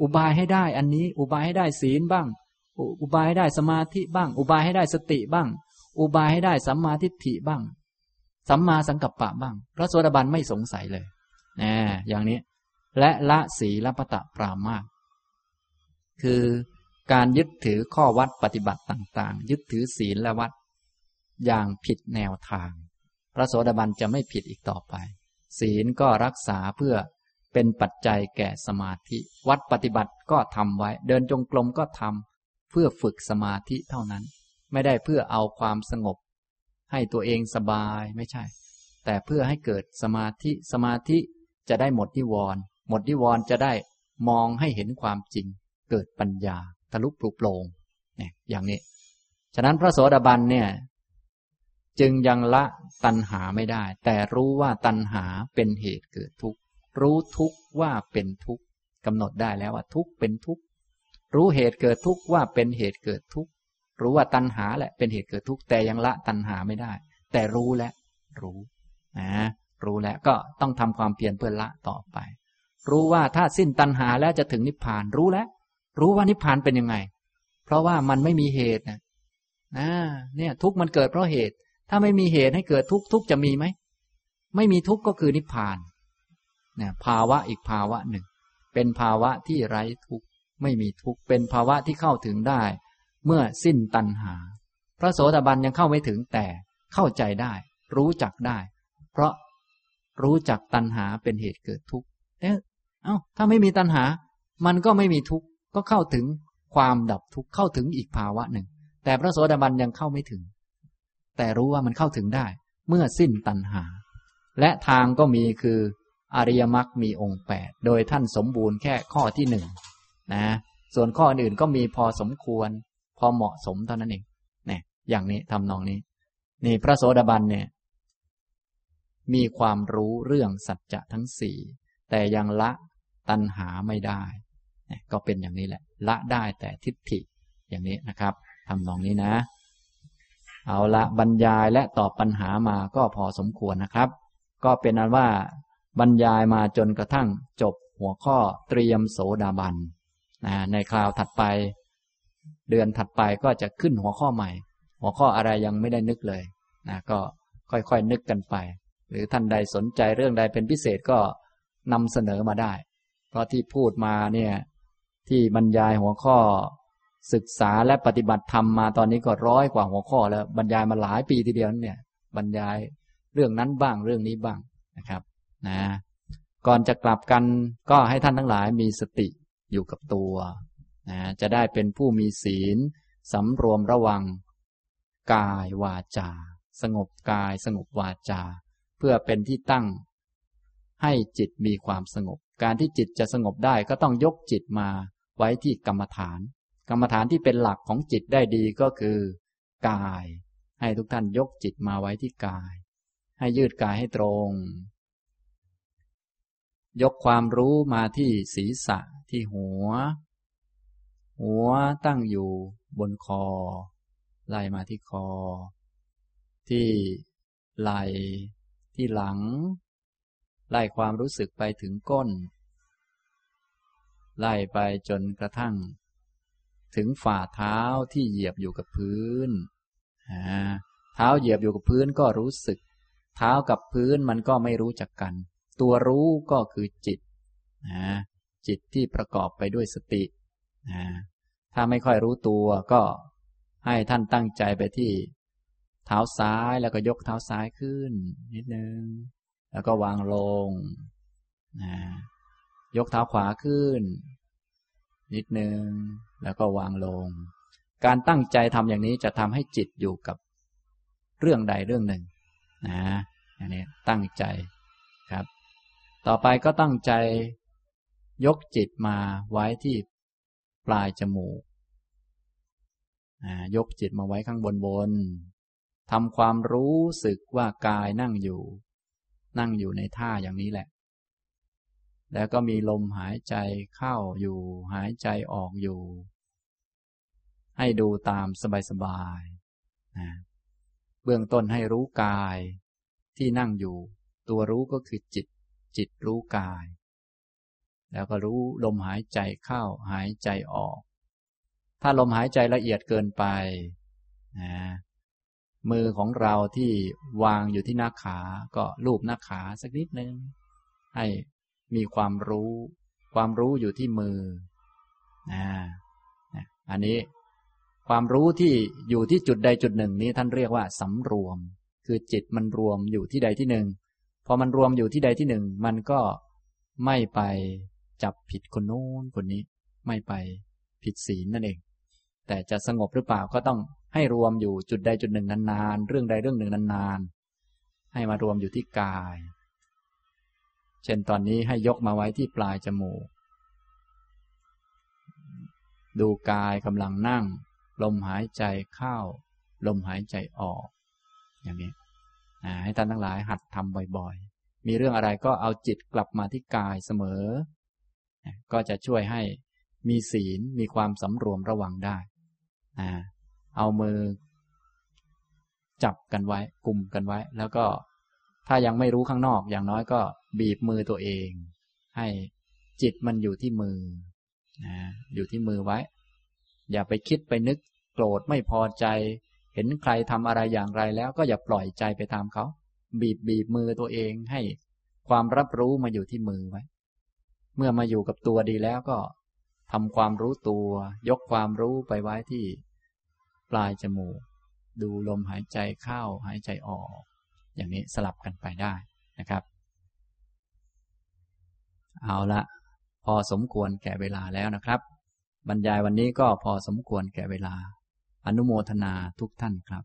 อุบายให้ได้อันนี้ อุบายให้ได้ศีลบ้าง อุบายให้ได้สมาธิบ้าง อุบายให้ได้สติบ้าง อุบายให้ได้สัมมาทิฏฐิบ้าง สัมมาสังกัปปะบ้าง พระโสดาบันไม่สงสัยเลยนะอย่างนี้ และละสีลปะตะปรามาสคือการยึดถือข้อวัดปฏิบัติต่างๆ ยึดถือศีลและวัด อย่างผิดแนวทาง พระโสดาบันจะไม่ผิดอีกต่อไป ศีลก็รักษาเพื่อเป็นปัจจัยแก่สมาธิ วัดปฏิบัติก็ทำไว้ เดินจงกรมก็ทำเพื่อฝึกสมาธิเท่านั้น ไม่ได้เพื่อเอาความสงบ ให้ตัวเองสบายไม่ใช่ แต่เพื่อให้เกิดสมาธิสมาธิจะได้หมดนิวรณ์หมดนิวรณ์จะได้มองให้เห็นความจริง เกิดปัญญาทะลุปลุกโปรงเนี่ยอย่างนี้ ฉะนั้นพระโสดาบันเนี่ย จึงยังละตัณหาไม่ได้ แต่รู้ว่าตัณหาเป็นเหตุเกิดทุกข์รู้ทุกข์ว่าเป็นทุกข์กำหนดได้แล้วว่าทุกข์เป็นทุกข์รู้เหตุเกิดทุกข์ว่าเป็นเหตุเกิดทุกข์รู้ว่าตัณหาแหละเป็นเหตุเกิดทุกข์แต่ยังละตัณหาไม่ได้ แต่รู้แล้วรู้นะรู้แล้วก็ต้องทำความเพียรเพื่อละต่อไป รู้ว่าถ้าสิ้นตัณหาแล้วจะถึงนิพพานรู้แล้วรู้ว่านิพพานเป็นยังไง เพราะว่ามันไม่มีเหตุนะนะเนี่ยทุกมันเกิดเพราะเหตุ ถ้าไม่มีเหตุให้เกิดทุกข์ทุกจะมีไหม ไม่มีทุกข์ก็คือนิพพานเนี่ยภาวะอีกภาวะหนึ่ง เป็นภาวะที่ไร้ทุกข์ไม่มีทุกข์เป็นภาวะที่เข้าถึงได้ เมื่อสิ้นตัณหา พระโสดาบันยังเข้าไม่ถึงแต่เข้าใจได้ รู้จักได้ เพราะรู้จักตัณหาเป็นเหตุเกิดทุกข์แต่เอ้าถ้าไม่มีตัณหา มันก็ไม่มีทุกข์ก็เข้าถึงความดับทุกข์เข้าถึงอีกภาวะหนึ่ง แต่พระโสดาบันยังเข้าไม่ถึง แต่รู้ว่ามันเข้าถึงได้ เมื่อสิ้นตัณหา และทางก็มีคืออริยมรรคมีองค์แปดโดยท่านสมบูรณ์แค่ข้อที่หนึ่งนะ ส่วนข้ออื่นก็มีพอสมควร พอเหมาะสมเท่านั้นเองเนี่ยอย่างนี้ทำนองนี้ นี่พระโสดาบันเนี่ยมีความรู้เรื่องสัจจะทั้งสี่แต่ยังละตัณหาไม่ได้ ก็เป็นอย่างนี้แหละ ละได้แต่ทิฏฐิอย่างนี้นะครับทำนองนี้นะ เอาละบรรยายและตอบปัญหามาก็พอสมควรนะครับ ก็เป็นนั้นว่า บรรยายมาจนกระทั่งจบหัวข้อเตรียมโสดาบันนะในคราวถัดไป เดือนถัดไปก็จะขึ้นหัวข้อใหม่ หัวข้ออะไรยังไม่ได้นึกเลยนะก็ค่อยๆนึกกันไป หรือท่านใดสนใจเรื่องใดเป็นพิเศษก็นำเสนอมาได้ เพราะที่พูดมาเนี่ยที่บรรยายหัวข้อ ศึกษาและปฏิบัติธรรมมาตอนนี้ก็ร้อยกว่าหัวข้อแล้ว บรรยายมาหลายปีทีเดียวเนี่ย บรรยายเรื่องนั้นบ้างเรื่องนี้บ้างนะครับ นะ ก่อนจะกลับกันก็ให้ท่านทั้งหลายมีสติอยู่กับตัวนะจะได้เป็นผู้มีศีลสำรวมระวัง กายวาจา สงบกายสงบวาจา เพื่อเป็นที่ตั้ง ให้จิตมีความสงบ การที่จิตจะสงบได้ก็ต้องยกจิตมาไว้ที่กรรมฐาน กรรมฐานที่เป็นหลักของจิตได้ดีก็คือกาย ให้ทุกท่านยกจิตมาไว้ที่กาย ให้ยืดกายให้ตรง ยกความรู้มาที่ศีรษะที่หัว หัวตั้งอยู่บนคอ ไล่มาที่คอ ที่ไหล่ที่หลัง ไล่ความรู้สึกไปถึงก้น ไล่ไปจนกระทั่ง ถึงฝ่าเท้าที่เหยียบอยู่กับพื้น เท้าเหยียบอยู่กับพื้นก็รู้สึก เท้ากับพื้นมันก็ไม่รู้จักกัน ตัวรู้ก็คือจิต จิตที่ประกอบไปด้วยสติ ถ้าไม่ค่อยรู้ตัวก็ให้ท่านตั้งใจไปที่ เท้าซ้ายแล้วก็ยกเท้าซ้ายขึ้น นิดนึง แล้วก็วางลง ยกเท้าขวาขึ้น นิดนึงแล้วก็วางลง การตั้งใจทำอย่างนี้จะทำให้จิตอยู่กับเรื่องใดเรื่องหนึ่งนะอันนี้ตั้งใจครับ ต่อไปก็ตั้งใจยกจิตมาไว้ที่ปลายจมูกยกจิตมาไว้ข้างบนบนทำความรู้สึกว่ากายนั่งอยู่ นั่งอยู่ในท่าอย่างนี้แหละ แล้วก็มีลมหายใจเข้าอยู่ หายใจออกอยู่ ให้ดูตามสบายๆนะเบื้องต้นให้รู้กายที่นั่งอยู่ ตัวรู้ก็คือจิต จิตรู้กาย แล้วก็รู้ลมหายใจเข้า หายใจออก ถ้าลมหายใจละเอียดเกินไปนะมือของเราที่วางอยู่ที่หน้าขา ก็ลูบหน้าขาสักนิดนึง ให้ มีความรู้ ความรู้อยู่ที่มือนะอันนี้ ความรู้ที่อยู่ที่จุดใดจุดหนึ่งนี้ท่านเรียกว่าสำรวม คือจิตมันรวมอยู่ที่ใดที่หนึ่งพอมันรวมอยู่ที่ใดที่หนึ่ง มันก็ไม่ไปจับผิดคนโน้นคนนี้ ไม่ไปผิดศีลนั่นเอง แต่จะสงบหรือเปล่าก็ต้องให้รวมอยู่จุดใดจุดหนึ่งนานๆ เรื่องใดเรื่องหนึ่งนานๆ ให้มารวมอยู่ที่กาย เช่นตอนนี้ให้ยกมาไว้ที่ปลายจมูก ดูกายกำลังนั่ง ลมหายใจเข้า ลมหายใจออก อย่างนี้ให้ท่านทั้งหลายหัดทำบ่อยๆ มีเรื่องอะไรก็เอาจิตกลับมาที่กายเสมอ ก็จะช่วยให้มีศีลมีความสำรวมระวังได้เอามือจับกันไว้กลุ่มกันไว้ แล้วก็ ถ้ายังไม่รู้ข้างนอกอย่างน้อยก็บีบมือตัวเอง ให้จิตมันอยู่ที่มือนะอยู่ที่มือไว้ อย่าไปคิดไปนึกโกรธไม่พอใจ เห็นใครทำอะไรอย่างไรแล้วก็อย่าปล่อยใจไปตามเขา บีบบีบมือตัวเองให้ความรับรู้มาอยู่ที่มือไว้ เมื่อมาอยู่กับตัวดีแล้วก็ทำความรู้ตัว ยกความรู้ไปไว้ที่ ปลายจมูก ดูลมหายใจเข้าหายใจออก อย่างนี้สลับกันไปได้นะครับ เอาละพอสมควรแก่เวลาแล้วนะครับ บรรยายวันนี้ก็พอสมควรแก่เวลา อนุโมทนาทุกท่านครับ